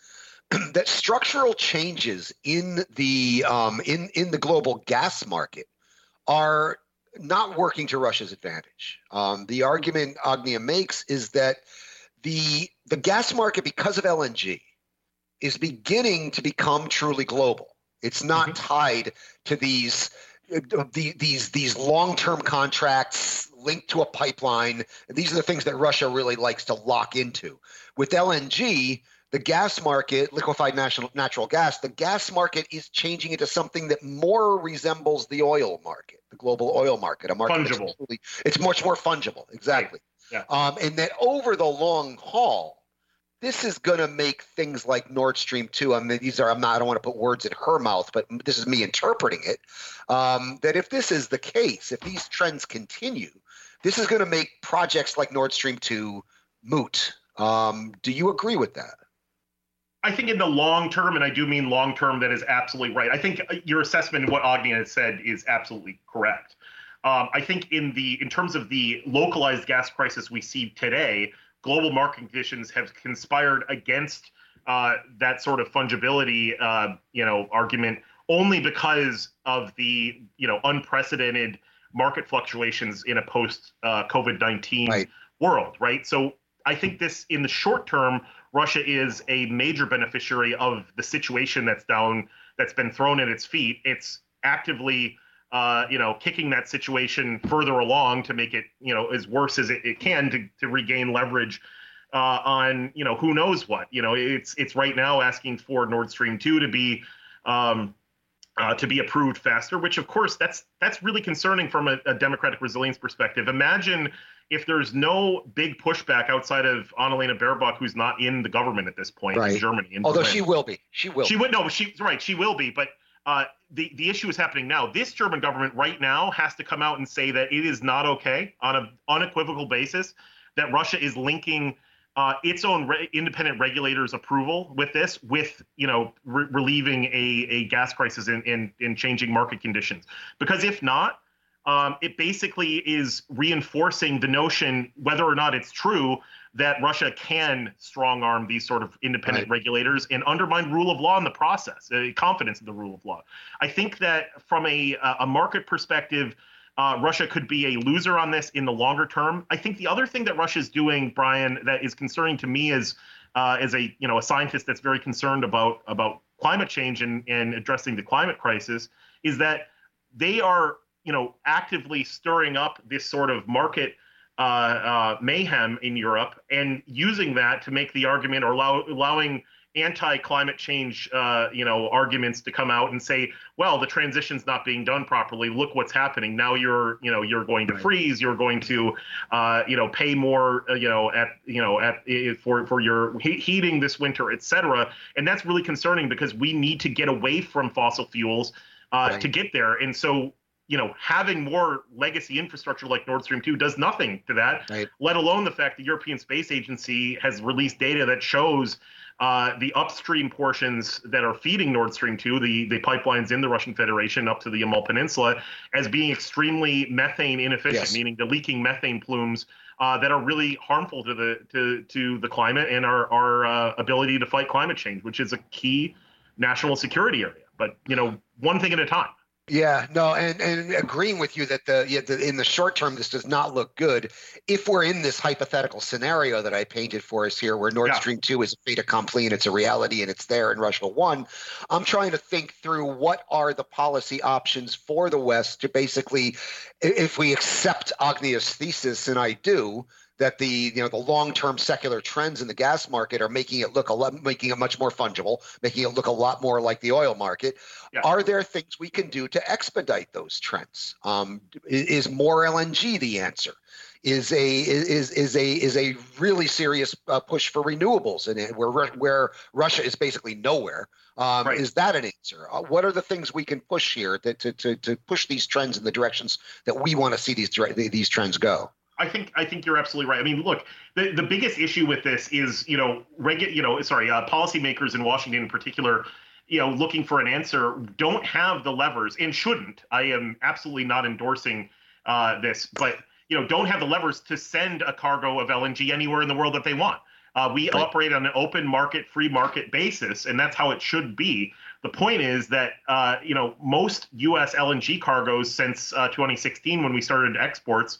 that structural changes in the um, in in the global gas market are not working to Russia's advantage. Um, the argument Agnia makes is that the the gas market, because of LNG, is beginning to become truly global. It's not mm-hmm. tied to these the, these these long-term contracts linked to a pipeline. These are the things that Russia really likes to lock into. With LNG, the gas market, liquefied natural, natural gas, the gas market is changing into something that more resembles the oil market, the global oil market, a market fungible. Really, it's much more fungible, exactly. Right. Yeah. Um, and that over the long haul, this is going to make things like Nord Stream 2. I mean, these are, I'm not, I don't want to put words in her mouth, but this is me interpreting it. Um, that if this is the case, if these trends continue, this is going to make projects like Nord Stream 2 moot. Um, do you agree with that? I think in the long term, and I do mean long term, that is absolutely right. I think uh, your assessment of what Agnia has said is absolutely correct. Um, I think in the in terms of the localized gas crisis we see today, global market conditions have conspired against uh, that sort of fungibility, uh, you know, argument only because of the you know unprecedented market fluctuations in a post uh, COVID nineteen right. world, right? So I think this in the short term Russia is a major beneficiary of the situation that's down, that's been thrown at its feet. It's actively, uh, you know, kicking that situation further along to make it, you know, as worse as it, it can to, to regain leverage uh, on, you know, who knows what. You know, it's it's right now asking for Nord Stream two to be. Um, uh, to be approved faster, which of course that's that's really concerning from a, a democratic resilience perspective. Imagine if there's no big pushback outside of Annalena Baerbock, who's not in the government at this point right. in Germany. In Although Berlin. she will be, she will. She would no, she's right. She will be, but uh, the the issue is happening now. This German government right now has to come out and say that it is not okay on an unequivocal basis that Russia is linking. Uh, its own re- independent regulators' approval with this, with you know re- relieving a, a gas crisis in, in in changing market conditions. Because if not, um, it basically is reinforcing the notion, whether or not it's true, that Russia can strong arm these sort of independent right. regulators and undermine rule of law in the process, uh, confidence in the rule of law. I think that from a, a market perspective, uh, Russia could be a loser on this in the longer term. I think the other thing that Russia is doing, Brian, that is concerning to me as uh, as a you know a scientist that's very concerned about about climate change and, and addressing the climate crisis, is that they are you know, actively stirring up this sort of market uh, uh, mayhem in Europe and using that to make the argument or allow, allowing anti-climate change, uh, you know, arguments to come out and say, well, the transition's not being done properly. Look what's happening now. You're, you know, you're going to freeze. You're going to, uh, you know, pay more, uh, you know, at, you know, at for for your he- heating this winter, et cetera. And that's really concerning because we need to get away from fossil fuels uh, right. to get there. And so you know, having more legacy infrastructure like Nord Stream 2 does nothing to that, right. let alone the fact the European Space Agency has released data that shows uh, the upstream portions that are feeding Nord Stream 2, the, the pipelines in the Russian Federation up to the Yamal Peninsula, as being extremely methane inefficient, yes. meaning the leaking methane plumes uh, that are really harmful to the to to the climate and our our uh, ability to fight climate change, which is a key national security area. But you know, one thing at a time. Yeah, no, and, and agreeing with you that the, yeah, the, in the short term this does not look good. If we're in this hypothetical scenario that I painted for us here, where Nord yeah. Stream two is a fait accompli and it's a reality and it's there in Russia won, I'm trying to think through what are the policy options for the West to basically, if we accept Agnia's thesis, and I do, that the you know the long-term secular trends in the gas market are making it look a lot making it much more fungible making it look a lot more like the oil market yeah. are there things we can do to expedite those trends um, is more lng the answer is a is is a is a really serious uh, push for renewables, and where where Russia is basically nowhere. Um, right. Is that an answer? Uh, what are the things we can push here to, to, to, to push these trends in the directions that we want to see these these trends go? I think I think you're absolutely right. I mean, look, the, the biggest issue with this is you know regu- you know sorry uh, policymakers in Washington in particular, you know, looking for an answer don't have the levers and shouldn't. I am absolutely not endorsing uh, this, but you know don't have the levers to send a cargo of LNG anywhere in the world that they want. Uh, we right. operate on an open market, free market basis, and that's how it should be. The point is that uh, you know most U.S. LNG cargoes since uh, 2016, when we started exports,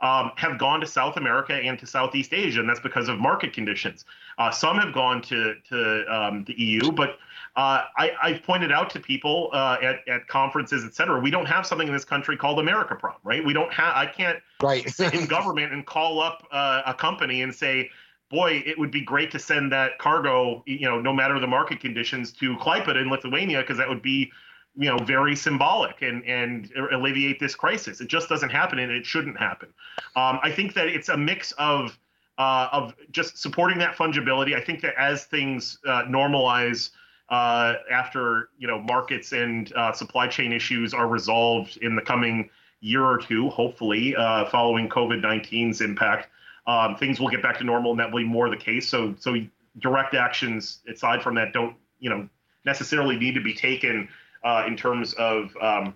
um, have gone to South America and to Southeast Asia, and that's because of market conditions. Uh, some have gone to to um, the EU, but uh, I, have pointed out to people uh, at, at conferences, et cetera, we don't have something in this country called America Prom, right? We don't have. I can't right. sit in government and call up uh, a company and say, boy, it would be great to send that cargo, you know, no matter the market conditions, to Klaipeda in Lithuania, because that would be you know very symbolic and and alleviate this crisis. It just doesn't happen, and it shouldn't happen. Um, I think that it's a mix of uh, of just supporting that fungibility. I think that as things uh, normalize uh, after you know markets and uh, supply chain issues are resolved in the coming year or two, hopefully uh, following COVID 19's impact, um, things will get back to normal, and that will be more the case. So so direct actions aside from that don't you know necessarily need to be taken uh, in terms of um,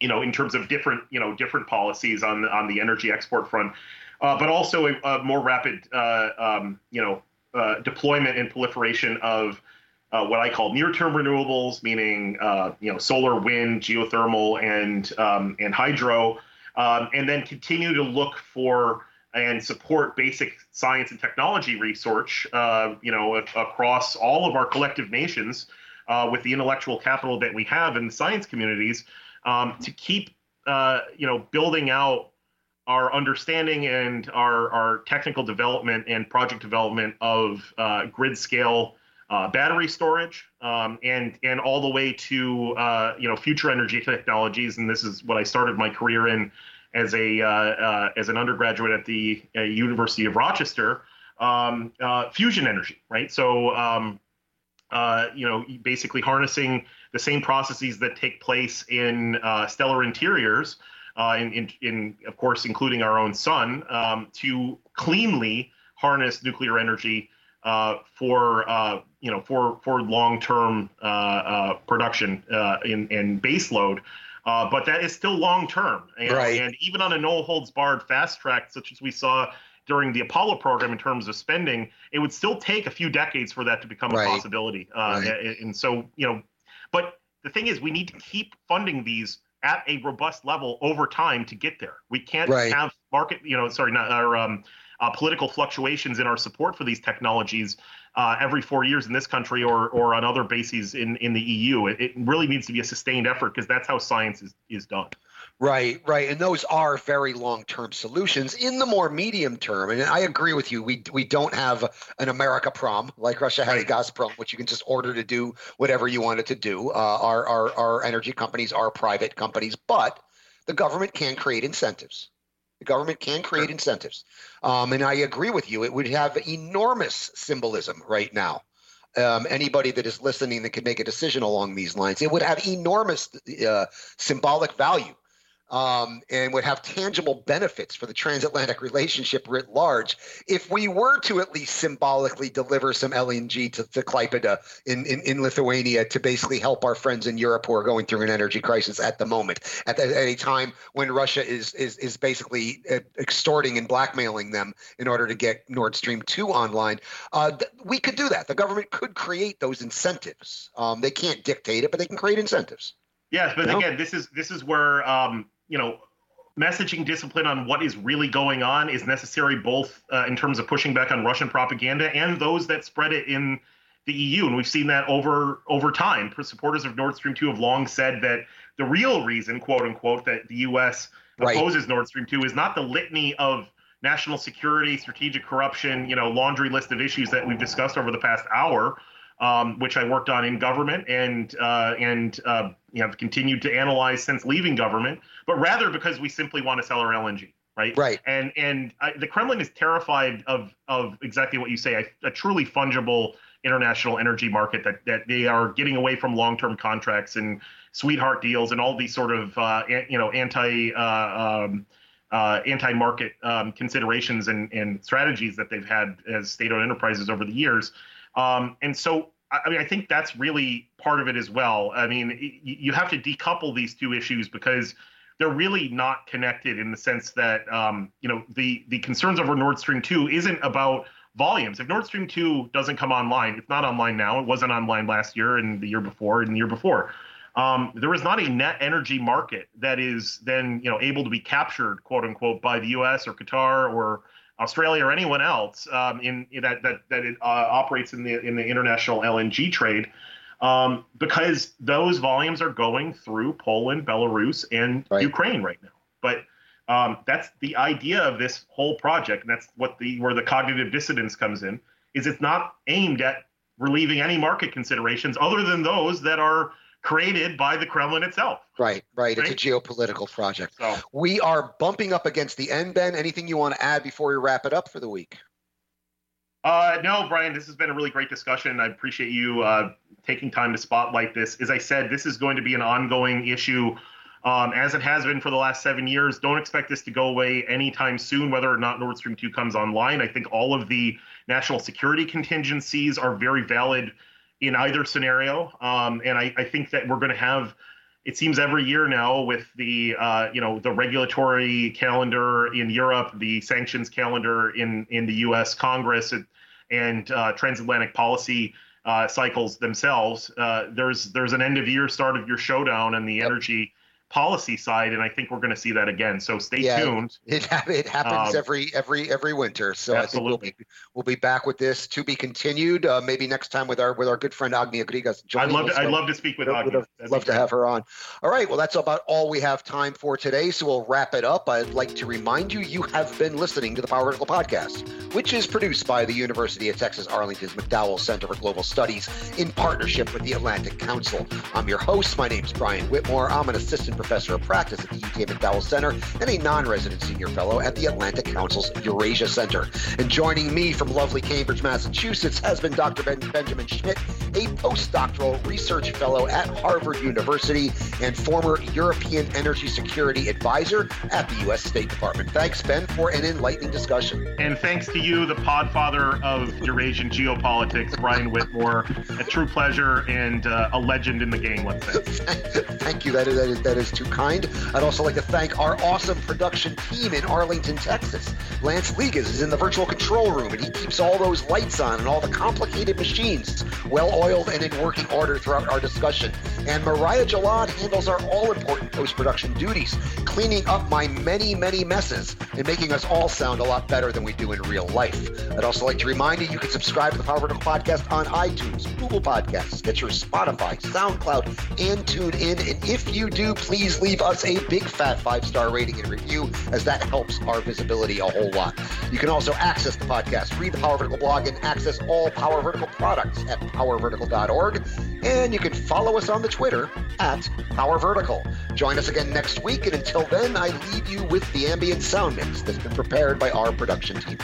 you know in terms of different you know different policies on the, on the energy export front, uh, but also a, a more rapid uh, um, you know uh, deployment and proliferation of uh, what I call near-term renewables, meaning uh, you know solar, wind, geothermal, and um, and hydro, um, and then continue to look for and support basic science and technology research, uh, you know, across all of our collective nations uh, with the intellectual capital that we have in the science communities um, to keep uh, you know building out our understanding and our, our technical development and project development of uh, grid scale uh, battery storage um, and and all the way to uh, you know future energy technologies. And this is what I started my career in as a uh, as an undergraduate at the University of Rochester um, fusion energy right? So um, uh, you know, basically harnessing the same processes that take place in uh, stellar interiors, uh, in, in, in, of course, including our own sun, um, to cleanly harness nuclear energy uh, for uh, you know for for long-term uh, production in in baseload. but that is still long term, and, right. and even on a no holds barred fast track, such as we saw during the Apollo program in terms of spending, it would still take a few decades for that to become right. a possibility. Uh, right. And so, you know, but the thing is, we need to keep funding these at a robust level over time to get there. We can't right. have market, you know, sorry, not our um, uh, political fluctuations in our support for these technologies uh, every four years in this country or or on other bases in in the EU. It, it really needs to be a sustained effort because that's how science is is done. Right, right, and those are very long-term solutions. In the more medium term, and I agree with you, we we don't have an America prom like Russia has right. Gazprom, which you can just order to do whatever you want it to do. Uh, our our our energy companies are private companies, but the government can create incentives. The government can create incentives, um, and I agree with you. It would have enormous symbolism right now. Um, anybody that is listening that can make a decision along these lines, it would have enormous uh, symbolic value um, and would have tangible benefits for the transatlantic relationship writ large if we were to at least symbolically deliver some LNG to, to Klaipeda in, in, in, Lithuania to basically help our friends in Europe who are going through an energy crisis at the moment, at, the, at a time when Russia is, is, is basically uh, extorting and blackmailing them in order to get Nord Stream 2 online. Uh, th- we could do that. The government could create those incentives. Um, they can't dictate it, but they can create incentives. Yes, but you know? again, this is this is where um, you know, messaging discipline on what is really going on is necessary both uh, in terms of pushing back on Russian propaganda and those that spread it in the EU. And we've seen that over over time. Supporters of Nord Stream 2 have long said that the real reason, quote unquote, that the US right. opposes Nord Stream 2 is not the litany of national security, strategic corruption, you know, laundry list of issues that we've discussed over the past hour, um, which I worked on in government and uh, and uh, you know, have continued to analyze since leaving government, but rather because we simply want to sell our LNG. right? Right. And and I, the Kremlin is terrified of of exactly what you say, a, a, truly fungible international energy market that that they are getting away from long term contracts and sweetheart deals and all these sort of uh, you know anti. Uh, um, uh, anti-market um, considerations and, and, strategies that they've had as state-owned enterprises over the years. Um, and so, I mean, I think that's really part of it as well. I mean, you have to decouple these two issues because they're really not connected in the sense that um, you know the the concerns over Nord Stream two isn't about volumes. If Nord Stream two doesn't come online, it's not online now. It wasn't online last year and the year before and the year before um, there is not a net energy market that is then you know able to be captured, quote unquote, by the U.S. or Qatar or Australia or anyone else um, in, in, that that that it, uh, operates in the in the international LNG trade, um, because those volumes are going through Poland, Belarus, and right. Ukraine right now. But um, that's the idea of this whole project, and that's what the where the cognitive dissonance comes in. Is it's not aimed at relieving any market considerations other than those that are created by the Kremlin itself. Right, right. right? It's a geopolitical project. So, we are bumping up against the end, Ben. Anything you want to add before we wrap it up for the week? Uh, no, Brian, this has been a really great discussion. I appreciate you uh, taking time to spotlight this. As I said, this is going to be an ongoing issue, um, as it has been for the last seven years. Don't expect this to go away anytime soon, whether or not Nord Stream 2 comes online. I think all of the national security contingencies are very valid in either scenario. Um, and I, I, think that we're going to have, it seems every year now with the, uh, you know, the regulatory calendar in Europe, the sanctions calendar in, in the U.S. Congress, and, and uh, transatlantic policy uh, cycles themselves. Uh, there's there's an end of year, start of year showdown, and the yep. energy policy side, and I think we're going to see that again. So stay yeah, tuned. It, it happens um, every every every winter. So absolutely. I think we'll be, we'll be back with this to be continued. Uh, maybe next time with our with our good friend Agnia Grigas. I'd love to, I'd love to speak with. Would love to have her on. All right. Well, that's about all we have time for today. So we'll wrap it up. I'd like to remind you you have been listening to the Power Vertical podcast, which is produced by the University of Texas Arlington's McDowell Center for Global Studies in partnership with the Atlantic Council. I'm your host. My name is Brian Whitmore. I'm an assistant professor of practice at the UTA McDowell Center and a non-resident senior fellow at the Atlantic Council's Eurasia Center. And joining me from lovely Cambridge, Massachusetts has been Dr. Ben- Benjamin Schmitt, a postdoctoral research fellow at Harvard University and former European Energy Security Advisor at the U.S. State Department. Thanks, Ben, for an enlightening discussion. And thanks to you, the podfather of Eurasian geopolitics, Brian Whitmore. A true pleasure and uh, a legend in the game, let's say. Thank you. That is, that is, that is too kind. I'd also like to thank our awesome production team in Arlington, Texas. Lance Ligas is in the virtual control room, and he keeps all those lights on and all the complicated machines well oiled and in working order throughout our discussion. And Mariah Jalad handles our all important post production duties, cleaning up my many, many messes and making us all sound a lot better than we do in real life. I'd also like to remind you you can subscribe to the Power Vertical Podcast on iTunes, Google Podcasts, Stitcher, Spotify, SoundCloud, and TuneIn. And if you do, please leave us a big fat five star rating and review, as that helps our visibility a whole lot. You can also access the podcast, read the Power Vertical blog, and access all Power Vertical products at powervertical.org. And you can follow us on the Twitter at Power Vertical. Join us again next week, and until then, I leave you with the ambient sound mix that's been prepared by our production team.